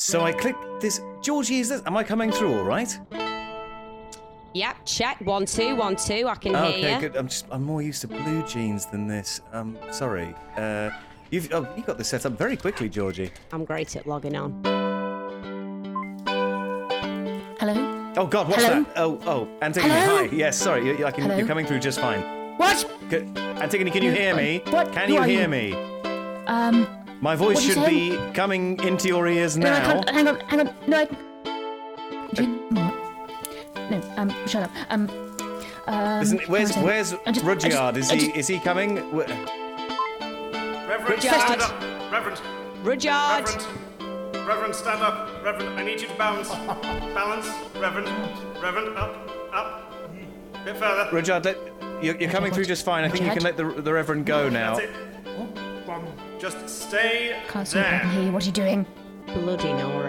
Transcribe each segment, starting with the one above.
So I click this. Georgie, is this? Am I coming through all right? Yep, check. One, two, one, two. I can hear you. Okay, good. I'm just. I'm more used to blue jeans than this. Um, sorry. Uh, you've oh, you got this set up very quickly, Georgie. I'm great at logging on. Hello? Oh God, what's Hello? that? Oh, oh, Antigone. Hello? Hi. Yes, sorry. You, I can, Hello? you're coming through just fine. What? Good. Antigone, can you hear me? What? Can Who you hear you? me? Um, My voice should be coming into your ears no, I now. can't, hang on, hang on, no, I... Do you, what? No, um, shut up. Um, um... Listen, where's what was where's I saying? I just- I just- Rudyard? Is he just- is he coming? Wh- Reverend, Rudyard. stand up. Reverend, Rudyard! Reverend, Reverend, stand up. Reverend, I need you to balance. Balance. Reverend, Reverend, up, up. A bit further. Rudyard, let, you're, you're coming through just fine. I think you can let the, the Reverend go now. That's it. Just stay Can't see, but I can there. hear you. What are you doing? Bloody Nora.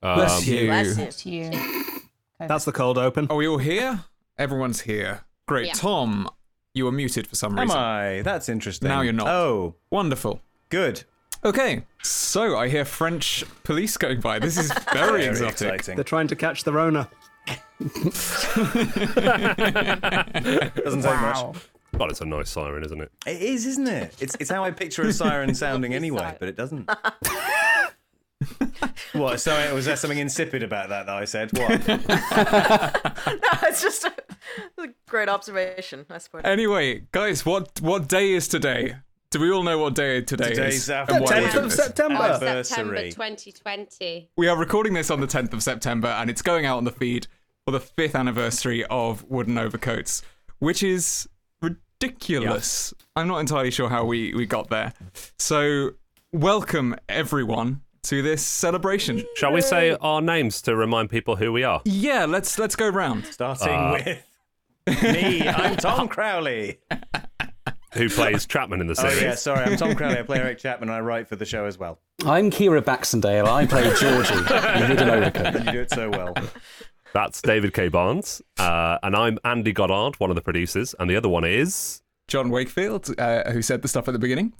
Bless um, you. Bless it. It's you. That's the cold open. Are we all here? Everyone's here. Great. Yeah. Tom, you were muted for some Am reason. I? That's interesting. Now you're not. Oh, Wonderful. good. Okay, so I hear French police going by. This is very, Very exotic. exciting. They're trying to catch the Rona. Doesn't say much. God, it's a nice siren, isn't it? It is, isn't it? It's it's how I picture a siren sounding anyway, but it doesn't. what? So uh, was there something insipid about that that I said? What? no, it's just a, a great observation, I suppose. Anyway, guys, what what day is today? Do we all know what day today Today's is? our And why 10th of? Oh, September. Anniversary. September 2020. We are recording this on the 10th of September, and it's going out on the feed for the fifth anniversary of Wooden Overcoats, which is ridiculous. I'm not entirely sure how we, we got there. So, welcome everyone to this celebration. Shall we say our names to remind people who we are? Yeah, let's let's go round. Starting Uh, with me. I'm Tom Crowley. Who plays Chapman in the series? Oh series? yeah, sorry. I'm Tom Crowley. I play Eric Chapman. and I write for the show as well. I'm Ciara Baxendale. I play Georgie in Wooden Overcoat. You do it so well. That's David K. Barnes. Uh, and I'm Andy Goddard, one of the producers. And the other one is. John Wakefield, uh, who said the stuff at the beginning.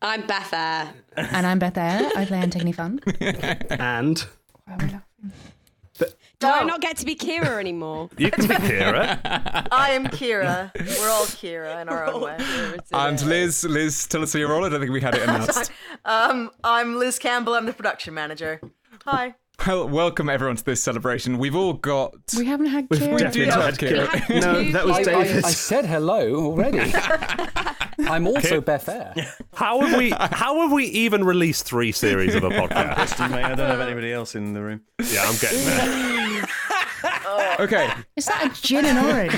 I'm Beth Eyre. And I'm Beth Eyre. I play Antigone Funn. And Why are we laughing? Do I not get to be Ciara anymore? You can be Ciara. I am Ciara. We're all Ciara in our own way. And Liz, Liz, tell us who you're on. I don't think we had it announced. Um, I'm Liz Campbell. I'm the production manager. Hi. Well, welcome everyone to this celebration. We've all got. We haven't had we've Ciara. definitely did not have had Ciara. Ciara. No, that was I, I, David. I said hello already. I'm also Beth Eyre. How have we? How have we even released three series of a podcast? Mate, I don't have anybody else in the room. yeah, I'm getting there. Okay, Is that a gin and orange?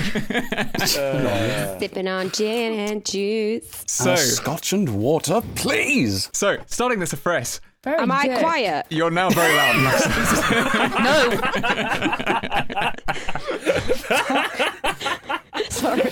Sipping on gin and juice. so Uh, Scotch and water, please. so starting this afresh. Very Am I quiet? You're now very loud. No. Sorry.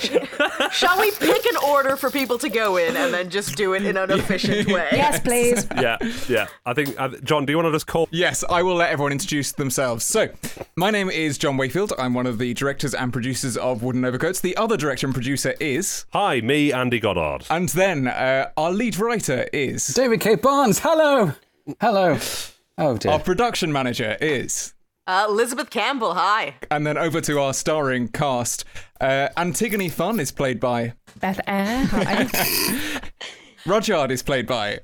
Shall we pick an order for people to go in and then just do it in an efficient way? Yes, please. Yeah, yeah. I think, uh, John, do you want to just call? Yes, I will let everyone introduce themselves. So, my name is John Wakefield. I'm one of the directors and producers of Wooden Overcoats. The other director and producer is, Hi, me, Andy Goddard. and then uh, our lead writer is, David K. Barnes, hello. Hello. Oh dear. our production manager is, Uh, Elizabeth Campbell. Hi. and then over to our starring cast. Uh, Antigone Funn is played by, Beth Eyre. Hi. Rudyard is played by,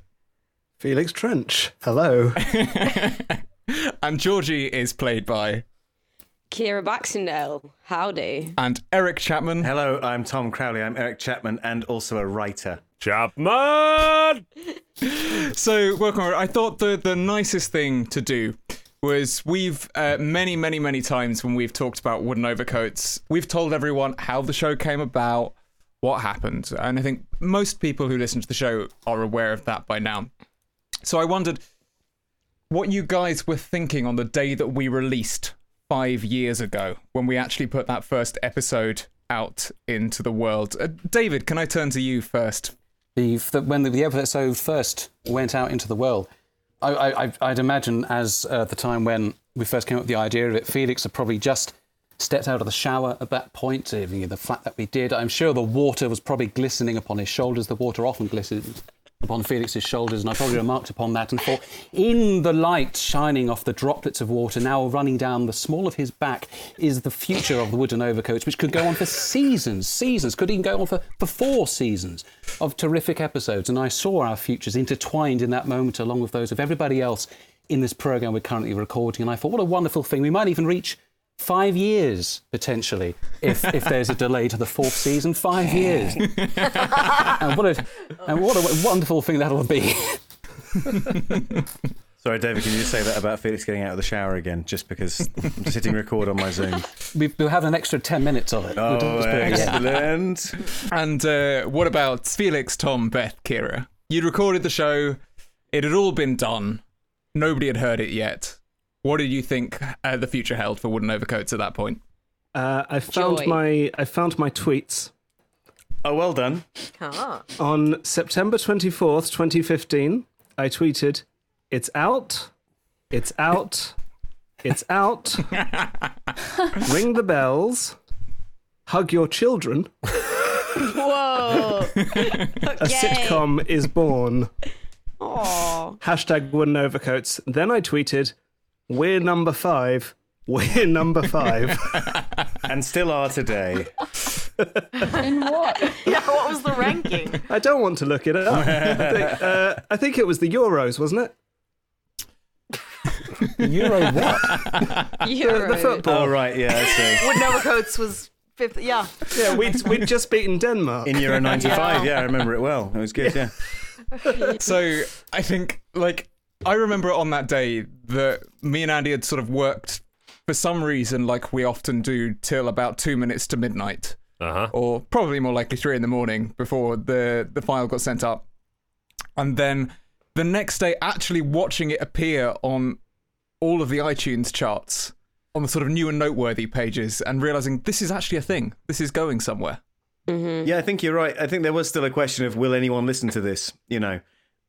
Felix Trench. Hello. and Georgie is played by, Ciara Baxendale. Howdy. and Eric Chapman. Hello, I'm Tom Crowley. I'm Eric Chapman and also a writer. Chapman! So, welcome. I thought the the nicest thing to do was we've uh, many, many, many times when we've talked about wooden overcoats, we've told everyone how the show came about, what happened, and I think most people who listen to the show are aware of that by now. So I wondered what you guys were thinking on the day that we released five years ago when we actually put that first episode out into the world. Uh, David, can I turn to you first? the, the, when the, the episode first went out into the world, I, I'd imagine as uh, the time when we first came up with the idea of it, Felix had probably just stepped out of the shower at that point, uh, the fact that we did. I'm sure the water was probably glistening upon his shoulders. The water often glistens upon Felix's shoulders, and I probably remarked upon that and thought, in the light shining off the droplets of water now running down the small of his back is the future of the wooden overcoats, which could go on for seasons, seasons, could even go on for, for four seasons of terrific episodes. And I saw our futures intertwined in that moment along with those of everybody else in this program we're currently recording. And I thought, what a wonderful thing. We might even reach five years potentially if, if there's a delay to the fourth season. Five years. and what a and what a wonderful thing that'll be. Sorry, David, can you just say that about Felix getting out of the shower again? Just because I'm just hitting record on my Zoom. We, we'll have an extra 10 minutes of it. We'll Oh, this bit again. excellent. And uh, what about Felix, Tom, Beth, Ciara? You'd recorded the show. It had all been done. Nobody had heard it yet. What did you think uh, the future held for Wooden Overcoats at that point? Uh, I found Joy. my I found my tweets Oh, well done. Ah. on September twenty fourth, twenty fifteen. I tweeted, "It's out, it's out, it's out. Ring the bells, hug your children. Whoa. A sitcom is born." Aww. Hashtag wooden overcoats. Then I tweeted, "We're number five. We're number five. And still are today. In what? Yeah, what was the ranking? I don't want to look it up. I think, uh, I think it was the Euros, wasn't it? Euro what? The, the football. Oh, right, yeah, I see. Wooden Overcoats was fifth. Yeah. Yeah, we'd, we'd just beaten Denmark. In Euro 95, yeah, I remember it well. It was good, yeah. So I think, like, I remember on that day that me and Andy had sort of worked for some reason, like we often do, till about two minutes to midnight. Uh huh. or probably more likely three in the morning before the the file got sent up, and then the next day actually watching it appear on all of the iTunes charts on the sort of new and noteworthy pages and realizing this is actually a thing. This is going somewhere. Yeah, I think you're right. I think there was still a question of will anyone listen to this? You know,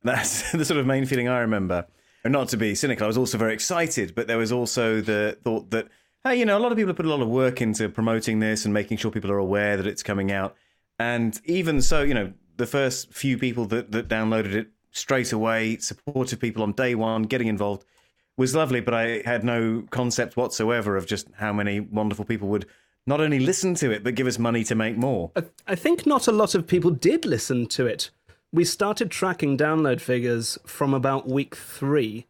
that's the sort of main feeling I remember. And not to be cynical, I was also very excited, but there was also the thought that, hey, you know, a lot of people have put a lot of work into promoting this and making sure people are aware that it's coming out. And even so, you know, the first few people that, that downloaded it straight away, supported people on day one, getting involved, was lovely, but I had no concept whatsoever of just how many wonderful people would not only listen to it, but give us money to make more. I, I think not a lot of people did listen to it. We started tracking download figures from about week three,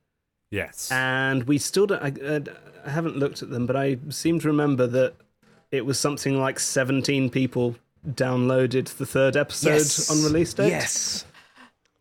Yes. and we still don't. I, uh, I haven't looked at them, but I seem to remember that it was something like 17 people downloaded the third episode on release date. Yes.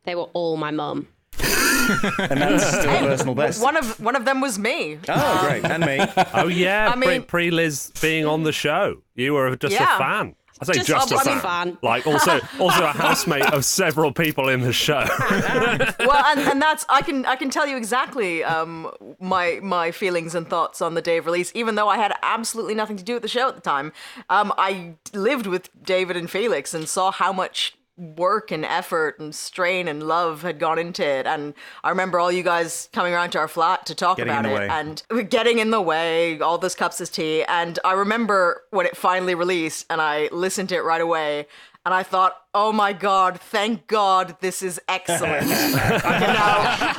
They were all my mum. And that's still a personal best. One of one of them was me. Oh, great. And me. oh yeah, I mean- pre Liz being on the show. You were just Yeah. a fan. I say Just- just, I a a fan. fan. Like also also a housemate of several people in the show. well, and, and that's I can I can tell you exactly um, my my feelings and thoughts on the day of release. Even though I had absolutely nothing to do with the show at the time, um, I lived with David and Felix and saw how much work and effort and strain and love had gone into it. And I remember all you guys coming around to our flat to talk Getting about it way. and getting in the way. All those cups of tea. And I remember when it finally released, and I listened to it right away. And I thought, oh my God, thank God this is excellent. I can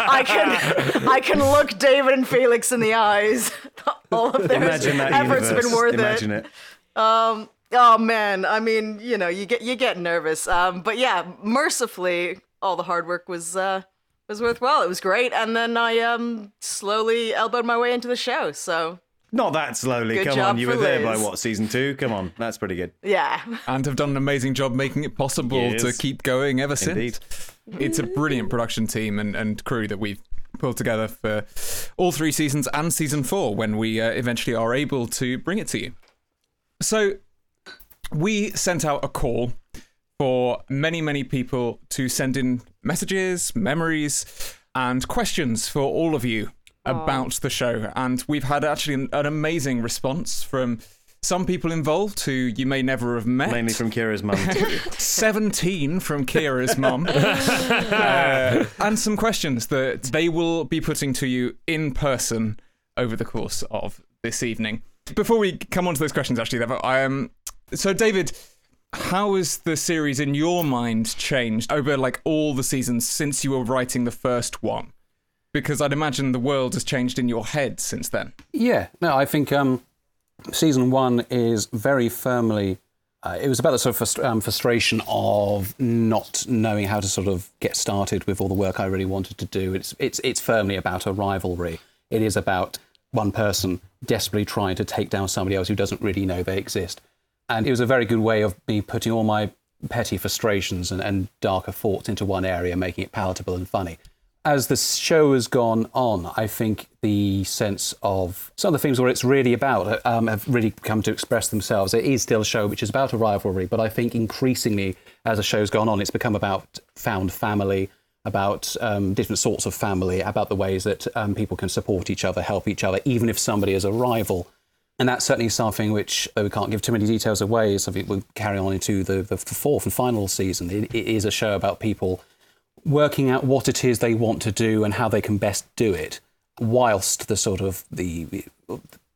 I can, I can look David and Felix in the eyes. All of their effort's universe. been worth Imagine it. it. Um, oh man, I mean, you know, you get you get nervous. Um, but yeah, mercifully, all the hard work was uh was worthwhile. It was great, and then I um slowly elbowed my way into the show. So Not that slowly. Good Come job on. You for were there by what, season two? Come on. That's pretty good. yeah, And have done an amazing job making it possible Yes. to keep going ever since. Indeed. It's a brilliant production team and, and crew that we've pulled together for all three seasons and season four when we uh, eventually are able to bring it to you. So we sent out a call for many, many people to send in messages, memories, and questions for all of you about the show. And we've had actually an, an amazing response from some people involved who you may never have met. Mainly from Ciara's mum. 17 from Ciara's mum. Uh, and some questions that they will be putting to you in person over the course of this evening. Before we come on to those questions, actually, though, I um, so David, how has the series in your mind changed over like all the seasons since you were writing the first one? Because I'd imagine the world has changed in your head since then. Yeah, no, I think um, season one is very firmly. Uh, it was about the sort of frust- um, frustration of not knowing how to sort of get started with all the work I really wanted to do. It's it's it's firmly about a rivalry. It is about one person desperately trying to take down somebody else who doesn't really know they exist. And it was a very good way of me putting all my petty frustrations and, and darker thoughts into one area, making it palatable and funny as the show has gone on, I think the sense of some of the things where it's really about um, have really come to express themselves. It is still a show which is about a rivalry, but I think increasingly as the show's gone on, it's become about found family, about um, different sorts of family, about the ways that um, people can support each other, help each other, even if somebody is a rival. And that's certainly something which, though we can't give too many details away, is something we'll carry on into the, the fourth and final season. It, it is a show about people working out what it is they want to do and how they can best do it, whilst the sort of the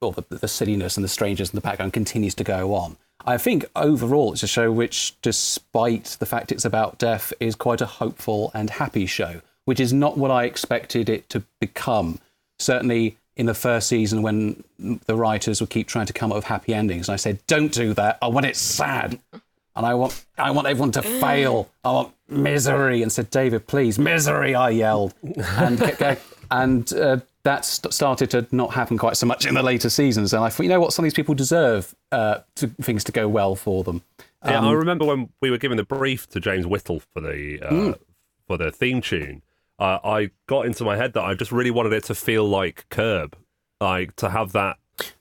or the, the silliness and the strangeness in the background continues to go on. I think overall it's a show which, despite the fact it's about death, is quite a hopeful and happy show, which is not what I expected it to become. Certainly in the first season when the writers would keep trying to come up with happy endings, and I said, "Don't do that. I want it sad." and I want I want everyone to fail. I want misery. And said, David, please, misery. I yelled, and kept going. and uh, that st- started to not happen quite so much in the later seasons. And I thought, you know what, some of these people deserve uh, to, things to go well for them. Yeah, Um, I remember when we were giving the brief to James Whittle for the uh, Mm. for the theme tune. Uh, I got into my head that I just really wanted it to feel like Curb, like to have that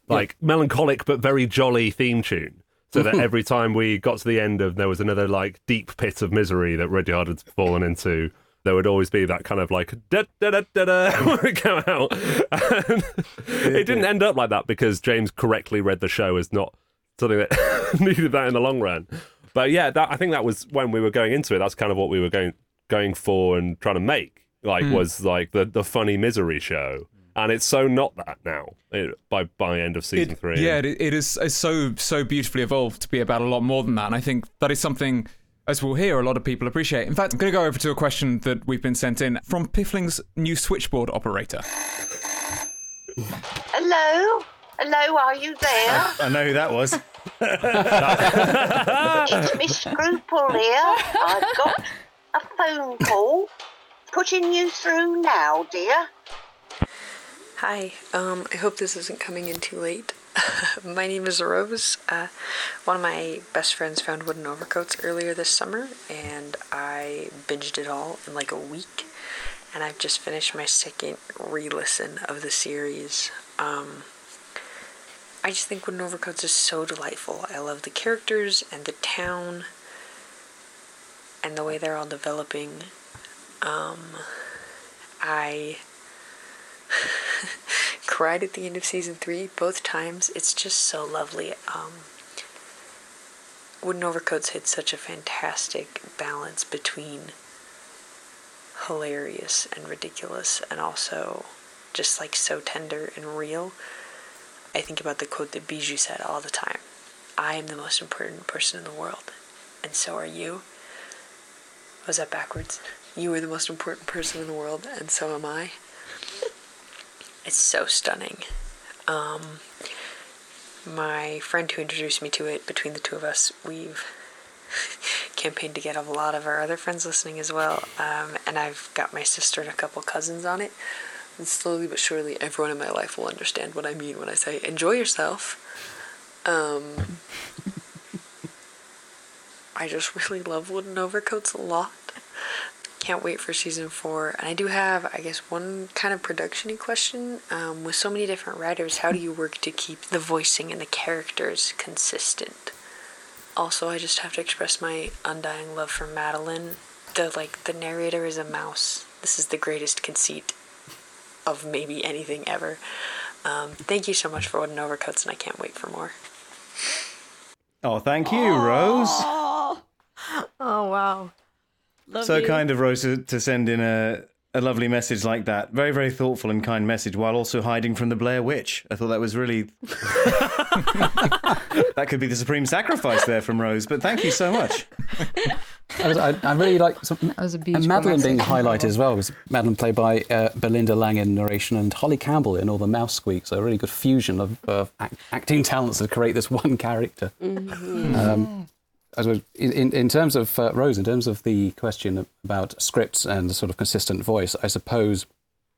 like melancholic but very jolly theme tune. So that every time we got to the end of there was another like deep pit of misery that Rudyard had fallen into, there would always be that kind of like da da da da da would come out. And it didn't end up like that because James correctly read the show as not something that needed that in the long run. But yeah, that I think that was when we were going into it. That's kind of what we were going going for and trying to make. Like Mm. was like the the funny misery show, and it's so not that now. It, by by end of season It- three, Yeah, it, it is it's so so beautifully evolved to be about a lot more than that, and I think that is something. As we'll hear, a lot of people appreciate. In fact, I'm going to go over to a question that we've been sent in from Piffling's new switchboard operator. Hello? Hello, are you there? I know who that was. it's Miss Scruple here. I've got a phone call. Putting you through now, dear. Hi, um, I hope this isn't coming in too late. my name is Rose. Uh, one of my best friends found Wooden Overcoats earlier this summer, and I binged it all in like a week. And I've just finished my second re listen of the series. Um, I just think Wooden Overcoats is so delightful. I love the characters and the town and the way they're all developing. Um, I cried at the end of season three both times. It's just so lovely. Um, Wooden Overcoats hit such a fantastic balance between hilarious and ridiculous, and also just like so tender and real. I think about the quote that Bijou said all the time I am the most important person in the world, and so are you. Was that backwards? You are the most important person in the world, and so am I. It's so stunning. Um, my friend who introduced me to it, between the two of us, we've campaigned to get a lot of our other friends listening as well. Um, and I've got my sister and a couple cousins on it. And slowly but surely, everyone in my life will understand what I mean when I say enjoy yourself. Um, I just really love Wooden Overcoats a lot. Can't wait for season four. And I do have, I guess, one kind of production y question. Um, with so many different writers, how do you work to keep the voicing and the characters consistent? Also, I just have to express my undying love for Madeline. The like the narrator is a mouse. This is the greatest conceit of maybe anything ever. Um, thank you so much for Wooden Overcoats, and I can't wait for more. Oh, thank you, Rose. Oh wow. So kind of Rose to, to send in a a lovely message like that. Very, very thoughtful and kind message while also hiding from the Blair Witch. I thought that was really. that could be the supreme sacrifice there from Rose, but thank you so much. I, was, I, I really like some, That was a and beautiful Madeline being message. highlighted as well. Was Madeline played by uh, Belinda Lang in narration and Holly Campbell in all the mouse squeaks. A really good fusion of, of act, acting talents to create this one character. Um, I suppose in, in, terms of uh, Rose, in terms of the question about scripts and the sort of consistent voice, I suppose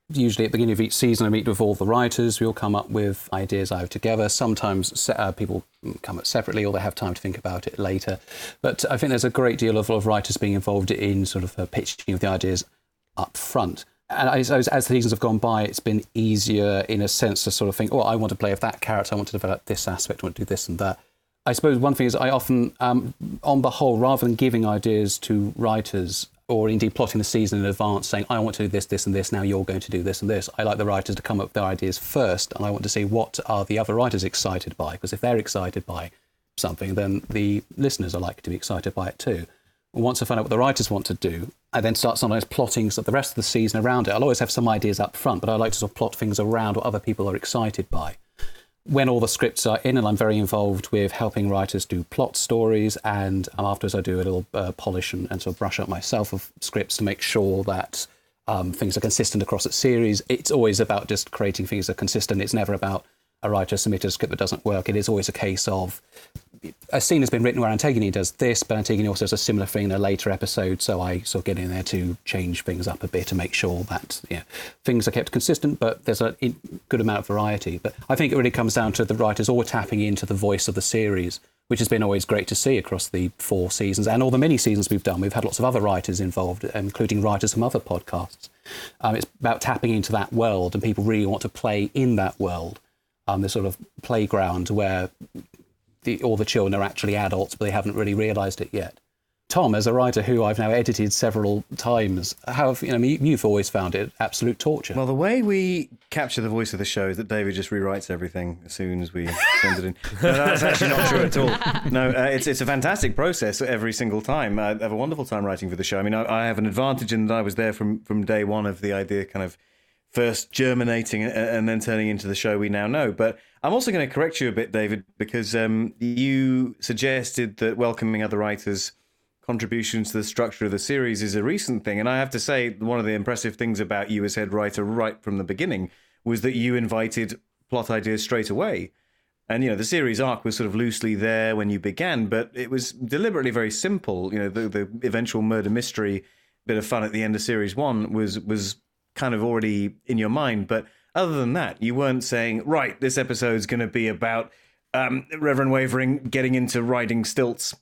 usually at the beginning of each season, I meet with all the writers. We all come up with ideas either together. Sometimes uh, people come up separately, or they have time to think about it later. But I think there's a great deal of, of writers being involved in sort of uh, pitching of the ideas up front. And I suppose as the seasons have gone by, it's been easier in a sense to sort of think, oh, I want to play with that character. I want to develop this aspect. I want to do this and that. I suppose one thing is I often, um, on the whole, rather than giving ideas to writers or indeed plotting the season in advance, saying, I want to do this, this, and this, now you're going to do this and this, I like the writers to come up with their ideas first, and I want to see what are the other writers excited by, because if they're excited by something, then the listeners are likely to be excited by it too. And once I find out what the writers want to do, I then start sometimes plotting the rest of the season around it. I'll always have some ideas up front, but I like to sort of plot things around what other people are excited by when all the scripts are in, and I'm very involved with helping writers do plot stories, and afterwards I do a little uh, polish and, and sort of brush up myself of scripts to make sure that um, things are consistent across a series. It's always about just creating things that are consistent. It's never about a writer submitted a script that doesn't work. It is always a case of a scene has been written where Antigone does this, but Antigone also does a similar thing in a later episode. So I sort of get in there to change things up a bit to make sure that things are kept consistent, but there's a good amount of variety. But I think it really comes down to the writers all tapping into the voice of the series, which has been always great to see across the four seasons and all the mini seasons we've done. We've had lots of other writers involved, including writers from other podcasts. Um, it's about tapping into that world, and people really want to play in that world. Um, this sort of playground where the, all the children are actually adults, but they haven't really realised it yet. Tom, as a writer who I've now edited several times, how have, you know, I mean, you've always found it absolute torture. Well, the way we capture the voice of the show is that David just rewrites everything as soon as we send it in. No, that's actually not true at all. No, uh, it's it's a fantastic process every single time. I have a wonderful time writing for the show. I mean, I, I have an advantage in that I was there from from day one of the idea, kind of first germinating and, and then turning into the show we now know. But I'm also going to correct you a bit, David, because um, you suggested that welcoming other writers contributions to the structure of the series is a recent thing. And I have to say, one of the impressive things about you as head writer right from the beginning was that you invited plot ideas straight away. And, you know, the series arc was sort of loosely there when you began, but it was deliberately very simple. You know, the, the eventual murder mystery bit of fun at the end of series one was was kind of already in your mind. But other than that, you weren't saying, right, this episode's going to be about um, Reverend Wavering getting into riding stilts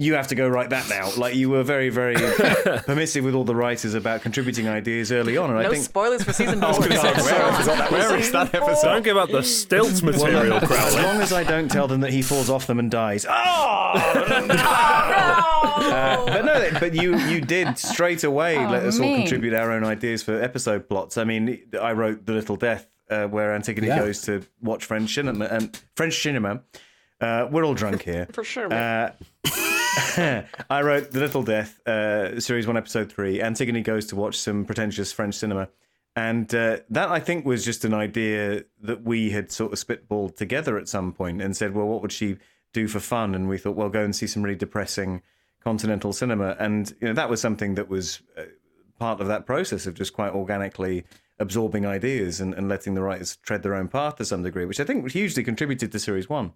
you have to go write that now. Like you were very, very permissive with all the writers about contributing ideas early on, and No I think spoilers for season four. gonna say, where is that- where is that episode? Don't give up the stilts material, Well, as long as I don't tell them that he falls off them and dies. Oh! Uh, but no, but you you did straight away Oh, let us all contribute our own ideas for episode plots. I mean, I wrote the Little Death, uh, where Antigone Yeah. goes to watch French cinema and French cinema. Uh, we're all drunk here. For sure. Uh, I wrote The Little Death, uh, series one, episode three. Antigone goes to watch some pretentious French cinema. And uh, that, I think, was just an idea that we had sort of spitballed together at some point and said, well, what would she do for fun? And we thought, well, go and see some really depressing continental cinema. And you know, that was something that was uh, part of that process of just quite organically absorbing ideas and, and letting the writers tread their own path to some degree, which I think hugely contributed to series one.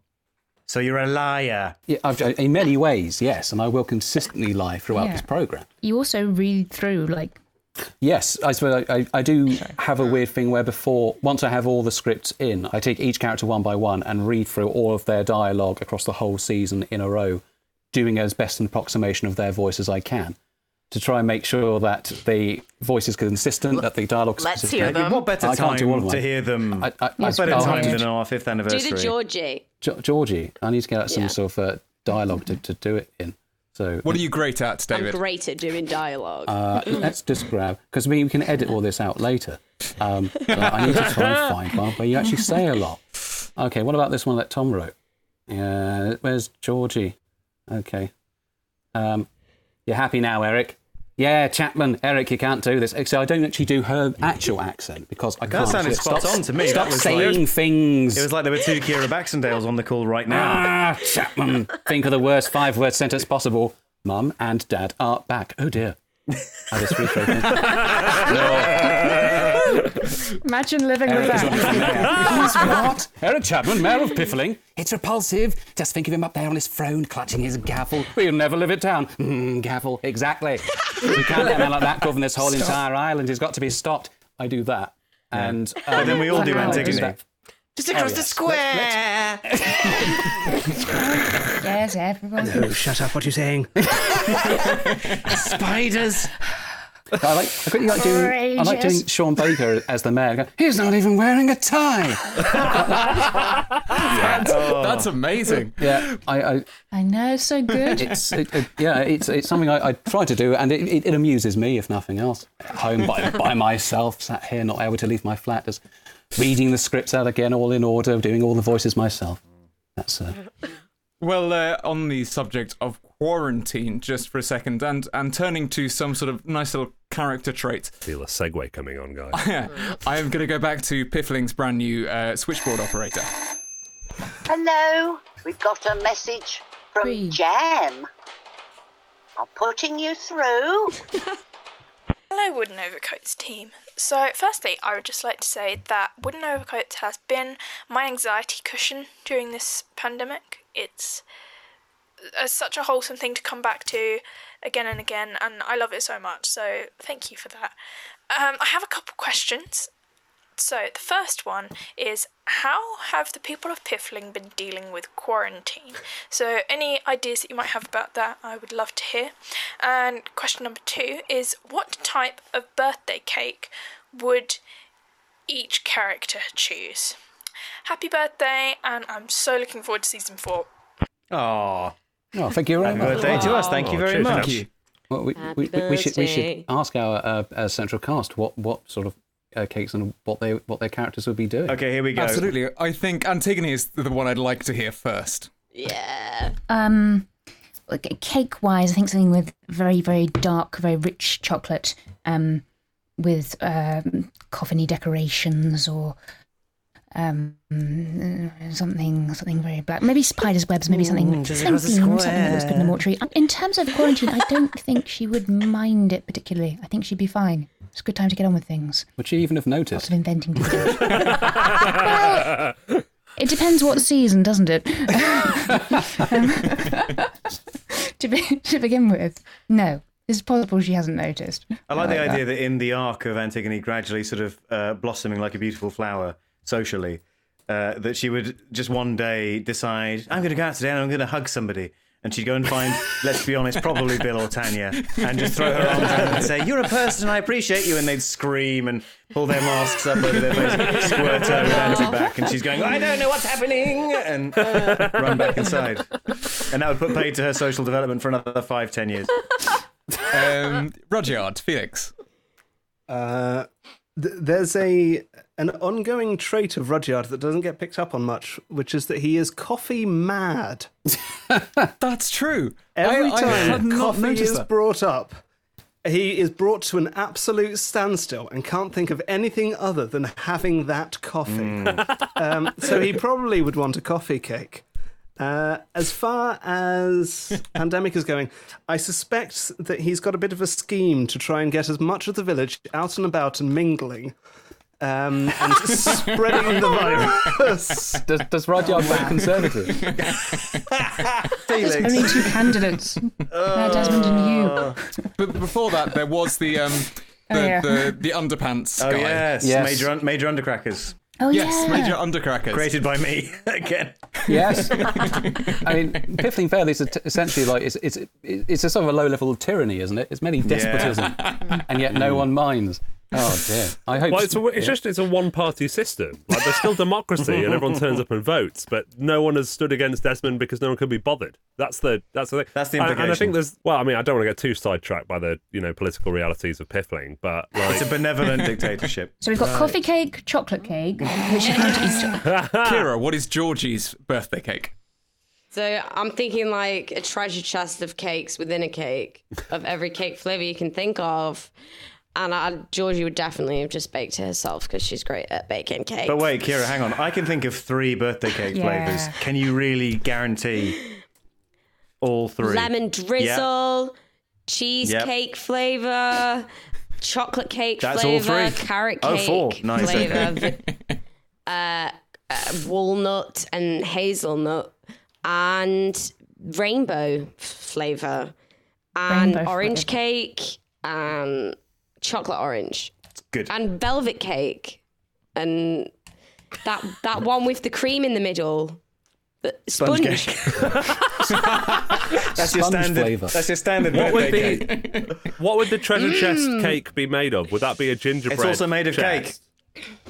So you're a liar. Yeah, I've, in many ways, yes, and I will consistently lie throughout Yeah. this program. You also read through like Yes, I suppose I, I, I do have a weird thing where before, once I have all the scripts in, I take each character one by one and read through all of their dialogue across the whole season in a row, doing as best an approximation of their voice as I can to try and make sure that the voice is consistent, that the dialogue is Let's consistent. hear them. What better I can't do all of time them. to hear them? I, I, I, What better I'll time have than our fifth anniversary. Do anniversary? the Georgie. Jo- Georgie, I need to get out some Yeah. sort of uh, dialogue to, to do it in. So What are you great at, I'm David? great at doing dialogue. Uh, let's just grab because we, we can edit all this out later. Um, so I need to try and find one where you actually say a lot. Okay, what about this one that Tom wrote? Uh, where's Georgie? Okay. Um, you're happy now, Eric? Yeah, Chapman, Eric, you can't do this. Actually, I don't actually do her actual accent because I That can't. That sounded Stop- spot on to me. Stop saying like- things. It was like there were two Ciara Baxendales on the call right now. Ah, Chapman. Think of the worst five word sentence possible. Mum and Dad are back. Oh dear. I just refocused. Imagine living with Eric is that. He's what? Eric Chapman, Mayor of Piffling. It's repulsive. Just think of him up there on his throne, clutching his gavel. We'll never live it down. Mm, gavel, exactly. We can't let a man like that govern this whole entire island. He's got to be stopped. I do that. And um, But then we all do Antigone. that. Just across the square. Yes, everyone. Oh, shut up! What are you saying? Spiders. I like. I quickly like doing. I like doing Sean Baker as the mayor. Go, He's not even wearing a tie. That's amazing. Yeah, I, I I know, so good. it's it, it, yeah, it's it's something I, I try to do, and it, it, it amuses me if nothing else. At home by by myself, sat here, not able to leave my flat, just reading the scripts out again, all in order, doing all the voices myself. That's uh, Well, uh, on the subject of quarantine, just for a second, and and turning to some sort of nice little character trait, Feel a segue coming on, guys. I am going to go back to Piffling's brand new uh, switchboard operator. Hello, we've got a message from Jam. I'm putting you through. Hello, Wooden Overcoats team. So, firstly, I would just like to say that Wooden Overcoats has been my anxiety cushion during this pandemic. It's uh, such a wholesome thing to come back to again and again, and I love it so much. So, thank you for that. Um, I have a couple questions. So, the first one is how have the people of Piffling been dealing with quarantine? So, any ideas that you might have about that, I would love to hear. And question number two is what type of birthday cake would each character choose? Happy birthday, and I'm so looking forward to season four. Aw. Oh, thank you very Happy much. birthday to us. Thank you Oh, very cheers, much. you. Well, we, we, we should we should ask our, uh, uh, central cast what what sort of uh, cakes and what they what their characters would be doing. Okay, here we go. Absolutely. I think Antigone is the one I'd like to hear first. Yeah. Um, cake wise, I think something with very, very dark, very rich chocolate, um, with um, coffiny decorations or um, something, something very black. Maybe spiders' webs. Maybe something, just something, across the themed, something that looks good in the mortuary. In terms of quarantine, I don't think she would mind it particularly. I think she'd be fine. It's a good time to get on with things. Would she even have Lots noticed? of inventing to do. well, it depends what season, doesn't it? Um, to, be, to begin with, no. It's possible she hasn't noticed. I like the that. idea that in the arc of Antigone gradually sort of uh, blossoming like a beautiful flower socially, uh, that she would just one day decide, I'm going to go out today and I'm going to hug somebody. And she'd go and find, let's be honest, probably Bill or Tanya, and just throw her arms around them and say, You're a person, I appreciate you. And they'd scream and pull their masks up over their face, squirt her with anti-bac. And she's going, I don't know what's happening, and run back inside. And that would put paid to her social development for another five, ten years. Um, Rudyard, Felix. Uh, th- there's a an ongoing trait of Rudyard that doesn't get picked up on much, which is that he is coffee mad. That's true. Every I, I time had coffee is that. brought up, he is brought to an absolute standstill and can't think of anything other than having that coffee. um, so he probably would want a coffee cake. Uh, as far as pandemic is going, I suspect that he's got a bit of a scheme to try and get as much of the village out and about and mingling. Um, and spreading the virus. Does, does Rudyard vote Conservative? There's only two candidates. Uh, Desmond and you. But before that, there was the um, the, Oh, yeah. the, the underpants Oh, guy. yes. Yes. Major, un- major undercrackers. Oh, Yes, yeah. Major Undercrackers. Created by me again. Yes. I mean, Piffling Vale is a t- essentially like it's, it's it's a sort of a low level of tyranny, isn't it? It's merely despotism, and yet no one minds. Oh dear. I hope. Well, it's, a, it's just it's a one party system. Like there's still democracy and everyone turns up and votes, but no one has stood against Desmond because no one could be bothered. That's the that's the thing. That's the And- And, I think there's well, I mean, I don't want to get too sidetracked by the you know political realities of Piffling, but like It's a benevolent dictatorship. So we've got coffee cake, chocolate cake, which you can't eat. Ciara, what is Georgie's birthday cake? So I'm thinking like a treasure chest of cakes within a cake of every cake flavor you can think of. And I, Georgie would definitely have just baked it herself because she's great at baking cakes. But wait, Ciara, hang on. I can think of three birthday cake Yeah. flavors. Can you really guarantee all three? lemon Yeah. drizzle, cheesecake flavor, chocolate cake That's all flavor, three? carrot Oh, cake four. Nice, flavor, okay. uh, uh, walnut and hazelnut, and rainbow flavor, and Rainbow orange cake, and chocolate orange, It's good, and velvet cake, and that that one with the cream in the middle. The Sponge sponge. That's your standard. flavour. That's your standard What would birthday the cake. what would the treasure chest Mm. cake be made of? Would that be a gingerbread? It's also made of chest?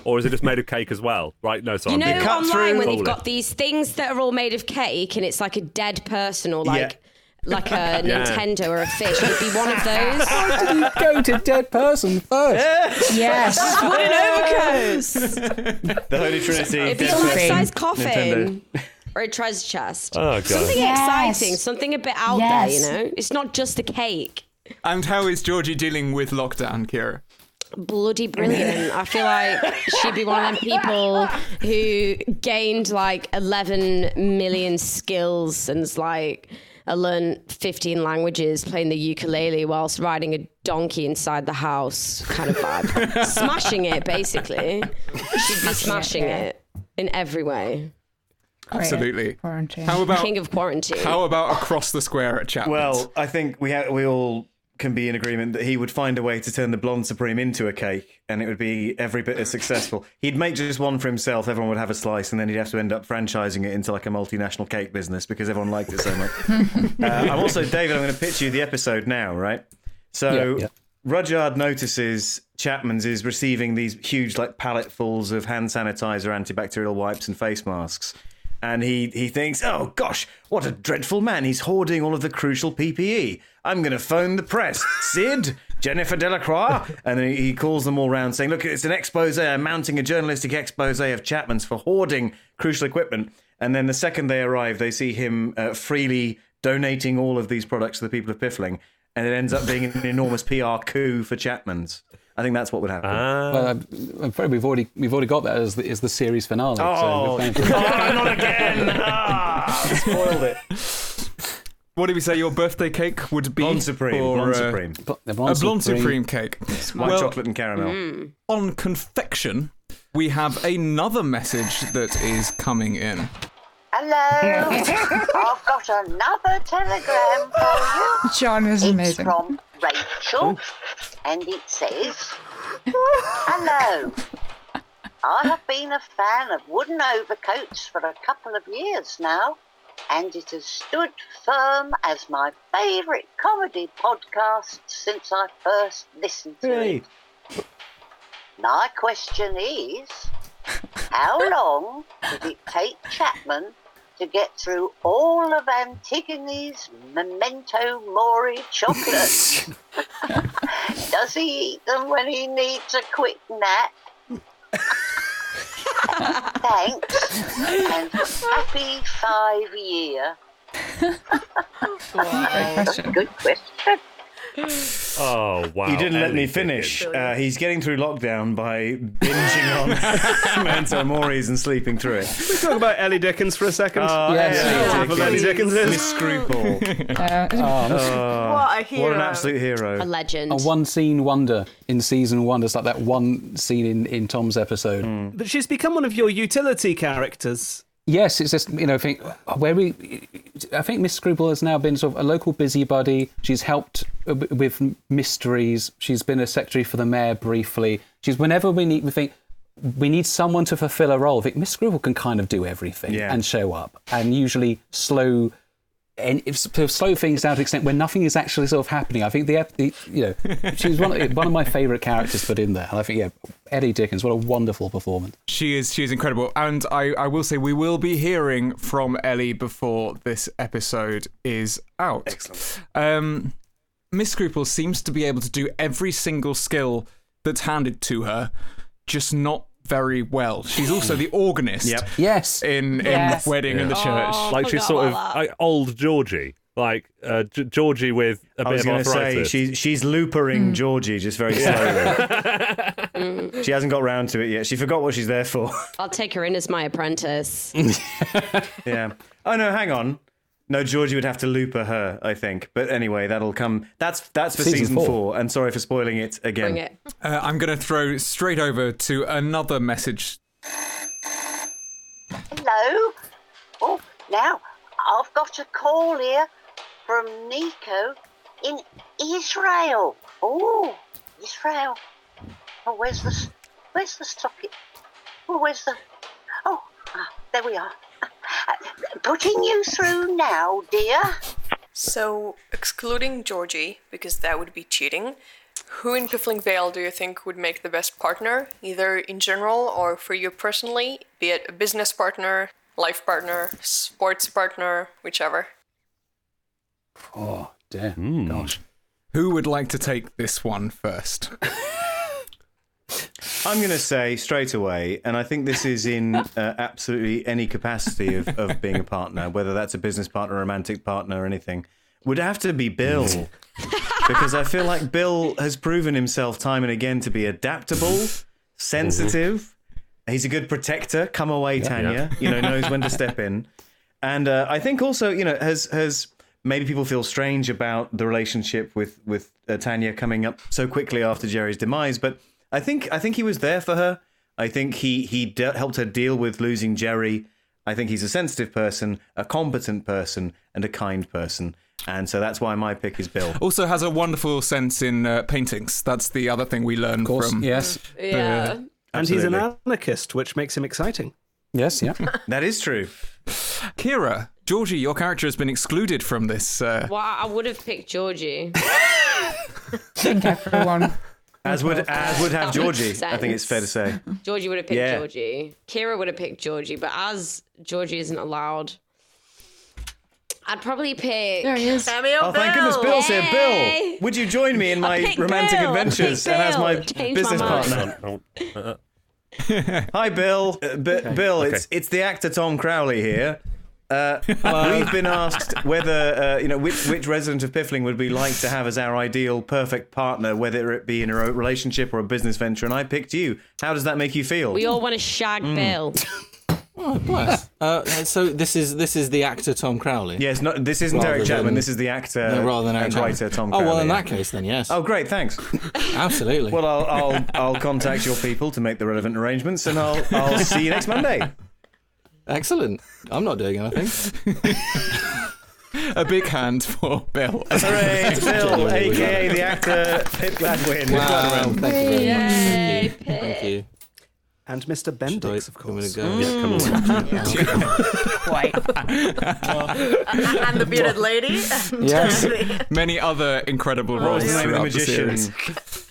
Or is it just made of cake as well? Right, no, sorry. You I'm know being- online when they've got these things that are all made of cake and it's like a dead person or like like a Yeah. Nintendo or a fish. It'd be one of those. Why did you go to dead person first? Yes. Wooden overcoats. The Holy Trinity. It'd be a life-size coffin. Nintendo. Or a treasure chest. Oh, God. Something Yes. exciting, something a bit out Yes. there, you know? It's not just a cake. And how is Georgie dealing with lockdown, Ciara? bloody brilliant. I feel like she'd be one of them people who gained like 11 million skills and's like I learned 15 languages playing the ukulele whilst riding a donkey inside the house kind of vibe. smashing it, basically. She'd be smashing yeah. it in every way. Absolutely. Quarantine. How about King of quarantine. How about across the square at Chapman's? Well, I think we ha- we all can be in agreement that he would find a way to turn the blonde supreme into a cake, and it would be every bit as successful. He'd make just one for himself. Everyone would have a slice, and then he'd have to end up franchising it into like a multinational cake business because everyone liked it so much. uh, I'm also David. I'm going to pitch you the episode now, right? So. Yeah, yeah. Rudyard notices Chapman's is receiving these huge, like palletfuls of hand sanitizer, antibacterial wipes, and face masks. And he, he thinks, oh gosh, what a dreadful man. He's hoarding all of the crucial PPE. I'm going to phone the press. Sid, Jennifer Delacroix. And then he, he calls them all round saying, look, it's an expose. I'm mounting a journalistic expose of Chapman's for hoarding crucial equipment. And then the second they arrive, they see him uh, freely donating all of these products to the people of Piffling. And it ends up being an enormous PR coup for Chapman's. I think that's what would happen. Well, I'm, I'm afraid we've already we've already got that as the, as the series finale. Oh, so we're playing for- oh, not again! Ah, spoiled it. What did we say your birthday cake would be? Blonde Supreme, for, Blonde uh, Supreme. Bl- the a Blonde blonde Supreme. supreme, cake. White Well, chocolate and caramel. On confection, we have another message that is coming in. Hello. I've got another telegram for you. John is it's amazing. from Rachel, and it says, Hello. I have been a fan of wooden overcoats for a couple of years now, and it has stood firm as my favourite comedy podcast since I first listened to it. My question is how long did it take Chapman to get through all of Antigone's memento mori chocolates? Does he eat them when he needs a quick nap? Thanks, and happy five year. Good question. Oh wow! He didn't let me finish. Uh, he's getting through lockdown by binging on Memento Mori's and sleeping through it. Can we talk about Ellie Dickens for a second? Oh, Yes, Ellie yeah, Wonderful Ellie Dickens is. Miss Scruple. Uh, Oh, What a hero! What an absolute hero! A legend. A one scene wonder in season one. It's like that one scene in, in Tom's episode. But she's become one of your utility characters. Yes, it's just you know, I think where we, I think Miss Scruple has now been sort of a local busybody. She's helped uh, w- with mysteries. She's been a secretary for the mayor briefly. She's whenever we need, we think we need someone to fulfill a role. I think Miss Scruple can kind of do everything Yeah. and show up, and usually slow. And if, sort of slow things down to the extent where nothing is actually sort of happening. I think the, the you know she's one of, one of my favourite characters put in there, and I think yeah, Ellie Dickens, what a wonderful performance. She is she is incredible, and I, I will say we will be hearing from Ellie before this episode is out. Excellent. Um, Miss Scruple seems to be able to do every single skill that's handed to her, just not very well. She's also the organist Yep. Yes. in in Yes. Wedding in the Church. Oh, like she's forgot sort of about like old Georgie, like uh, G- Georgie with a I bit was of going to say arthritis. she's she's loopering Georgie just very slowly. she hasn't got round to it yet. She forgot what she's there for. I'll take her in as my apprentice. yeah. Oh no, hang on. No, Georgie would have to looper her, I think. But anyway, that'll come. That's that's for Season season, four. four. And sorry for spoiling it again. Bring it. Uh, I'm going to throw straight over to another message. Hello. Oh, now I've got a call here from Nico in Israel. Oh, Israel. Oh, where's the where's the socket? Oh, where's the? Oh, ah, there we are. Uh, Putting you through now, dear. So, excluding Georgie, because that would be cheating, who in Piffling Vale do you think would make the best partner, either in general or for you personally, be it a business partner, life partner, sports partner, whichever? Oh, dear. Hmm. Gosh. Who would like to take this one first? I'm going to say straight away, and I think this is in uh, absolutely any capacity of, of being a partner, whether that's a business partner, romantic partner, or anything, would have to be Bill. because I feel like Bill has proven himself time and again to be adaptable, sensitive. He's a good protector. Come away, Tanya. You know, knows when to step in. And uh, I think also, you know, has has maybe people feel strange about the relationship with with uh, Tanya coming up so quickly after Jerry's demise. But I think I think he was there for her. I think he he de- helped her deal with losing Jerry. I think he's a sensitive person, a competent person, and a kind person. And so that's why my pick is Bill. Also has a wonderful sense in uh, paintings. That's the other thing we learned Of course. from. Yes. Yeah. And he's an anarchist, which makes him exciting. Yes. Yeah. That is true. Ciara, Georgie, your character has been excluded from this. Uh, Well, I would have picked Georgie. I think everyone. As would as would have That makes Georgie. I think it's fair to say. Georgie would have picked Yeah. Georgie. Ciara would have picked Georgie, but as Georgie isn't allowed, I'd probably pick. There he is. Cameo Oh, thank goodness Bill's here. Bill, would you join me in my romantic Bill. Adventures and as my Bill. Changed my business partner? Oh, uh, Hi, Bill. Uh, B- Bill, it's it's the actor Tom Crowley here. Uh, we've been asked whether uh, you know which which resident of Piffling would we like to have as our ideal perfect partner, whether it be in a relationship or a business venture, and I picked you. How does that make you feel? We all want to shag Mm. Bill. Oh, bless. Uh, so this is this is the actor Tom Crowley. Yes, no, this isn't Rather Eric Chapman. than- This is the actor No, rather than Eric and writer Tom Oh Crowley. well, in that case, then yes. Oh, great, thanks. Absolutely. Well, I'll, I'll I'll contact your people to make the relevant arrangements, and I'll I'll see you next Monday. Excellent. I'm not doing anything. a big hand for Bill. Hooray, Bill, aka the actor Pip Gladwin. Wow, Gladwin. thank you very much. Yay, Thank you. Thank you. And Mr. Bendix, of I'm gonna course. go. yeah, come on. Quite. and the bearded lady. Yes. Many other incredible What roles was the name of the throughout the series.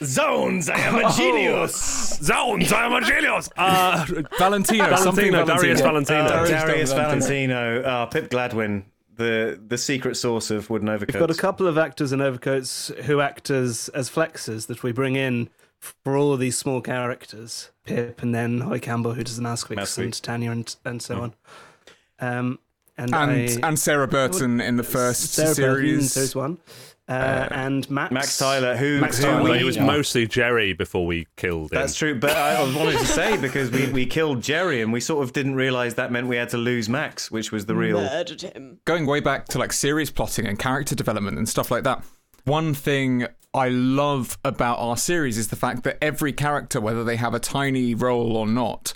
Zones, I am a genius. Zones, I am a genius. Uh, Valentino, something Valentino, Darius Valentino. Valentino. Uh, Darius Darius Valentino. Valentino, uh, Pip Gladwin, the the secret source of wooden overcoats. We've got a couple of actors in overcoats who act as, as flexes that we bring in for all of these small characters. Pip and then Hoy Campbell, who does the mouse squeaks, and squeaks. Tanya and, and so on. Um, and And, I, and Sarah Burton in the first Sarah Burton, series. there's one. Uh, and Max, Max Tyler, who, Max who Tyler, we, Well, he was mostly Jerry before we killed him. That's true, but I wanted to say because we, we killed Jerry and we sort of didn't realise that meant we had to lose Max, which was the real. Murdered him. going way back to like series plotting and character development and stuff like that. One thing I love about our series is the fact that every character, whether they have a tiny role or not,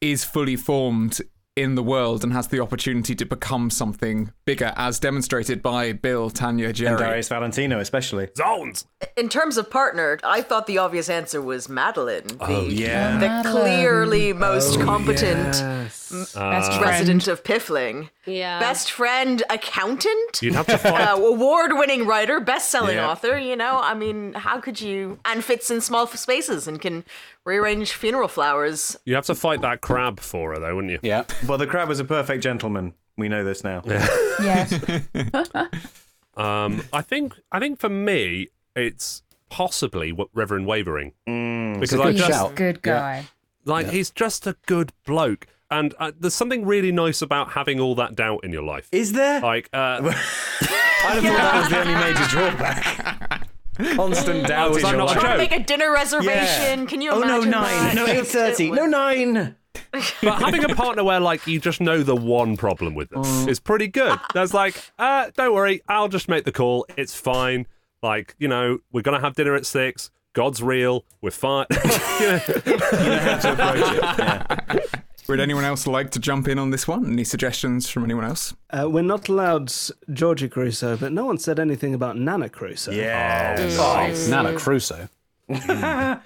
is fully formed in the world and has the opportunity to become something bigger, as demonstrated by Bill, Tanya, And Jerry. Darius Valentino, especially. Zones. In terms of partner, I thought the obvious answer was Madeleine. Oh, the, yeah. the Madeleine. clearly most Oh, competent yes. Best resident of Piffling. Yeah. Best friend, accountant, You'd have to fight. uh, award-winning writer, best-selling Yeah. author. You know, I mean, how could you? And fits in small spaces and can rearrange funeral flowers. You'd have to fight that crab for her, though, wouldn't you? Yeah. Well, the crab was a perfect gentleman. We know this now. Yes. Um, I think I think for me, it's possibly what Reverend Wavering Mm. because a I good just shout. Good guy. Like he's just a good bloke. And uh, there's something really nice about having all that doubt in your life. Is there? Like, uh, I thought that was the only major drawback. Constant doubt was in that not life. a Trying to joke? make a dinner reservation. Yeah. Can you Oh no, imagine nine. that? No, eight It's- thirty. it No, was- nine. but having a partner where like you just know the one problem with them Mm. is pretty good. There's like, uh, don't worry, I'll just make the call. It's fine. Like, you know, we're gonna have dinner at six. God's real. We're fine. You know? Would anyone else like to jump in on this one? Any suggestions from anyone else? Uh, we're not allowed Georgie Crusoe, but no one said anything about Nana Crusoe. Yeah. Oh, Nana Crusoe. Yeah,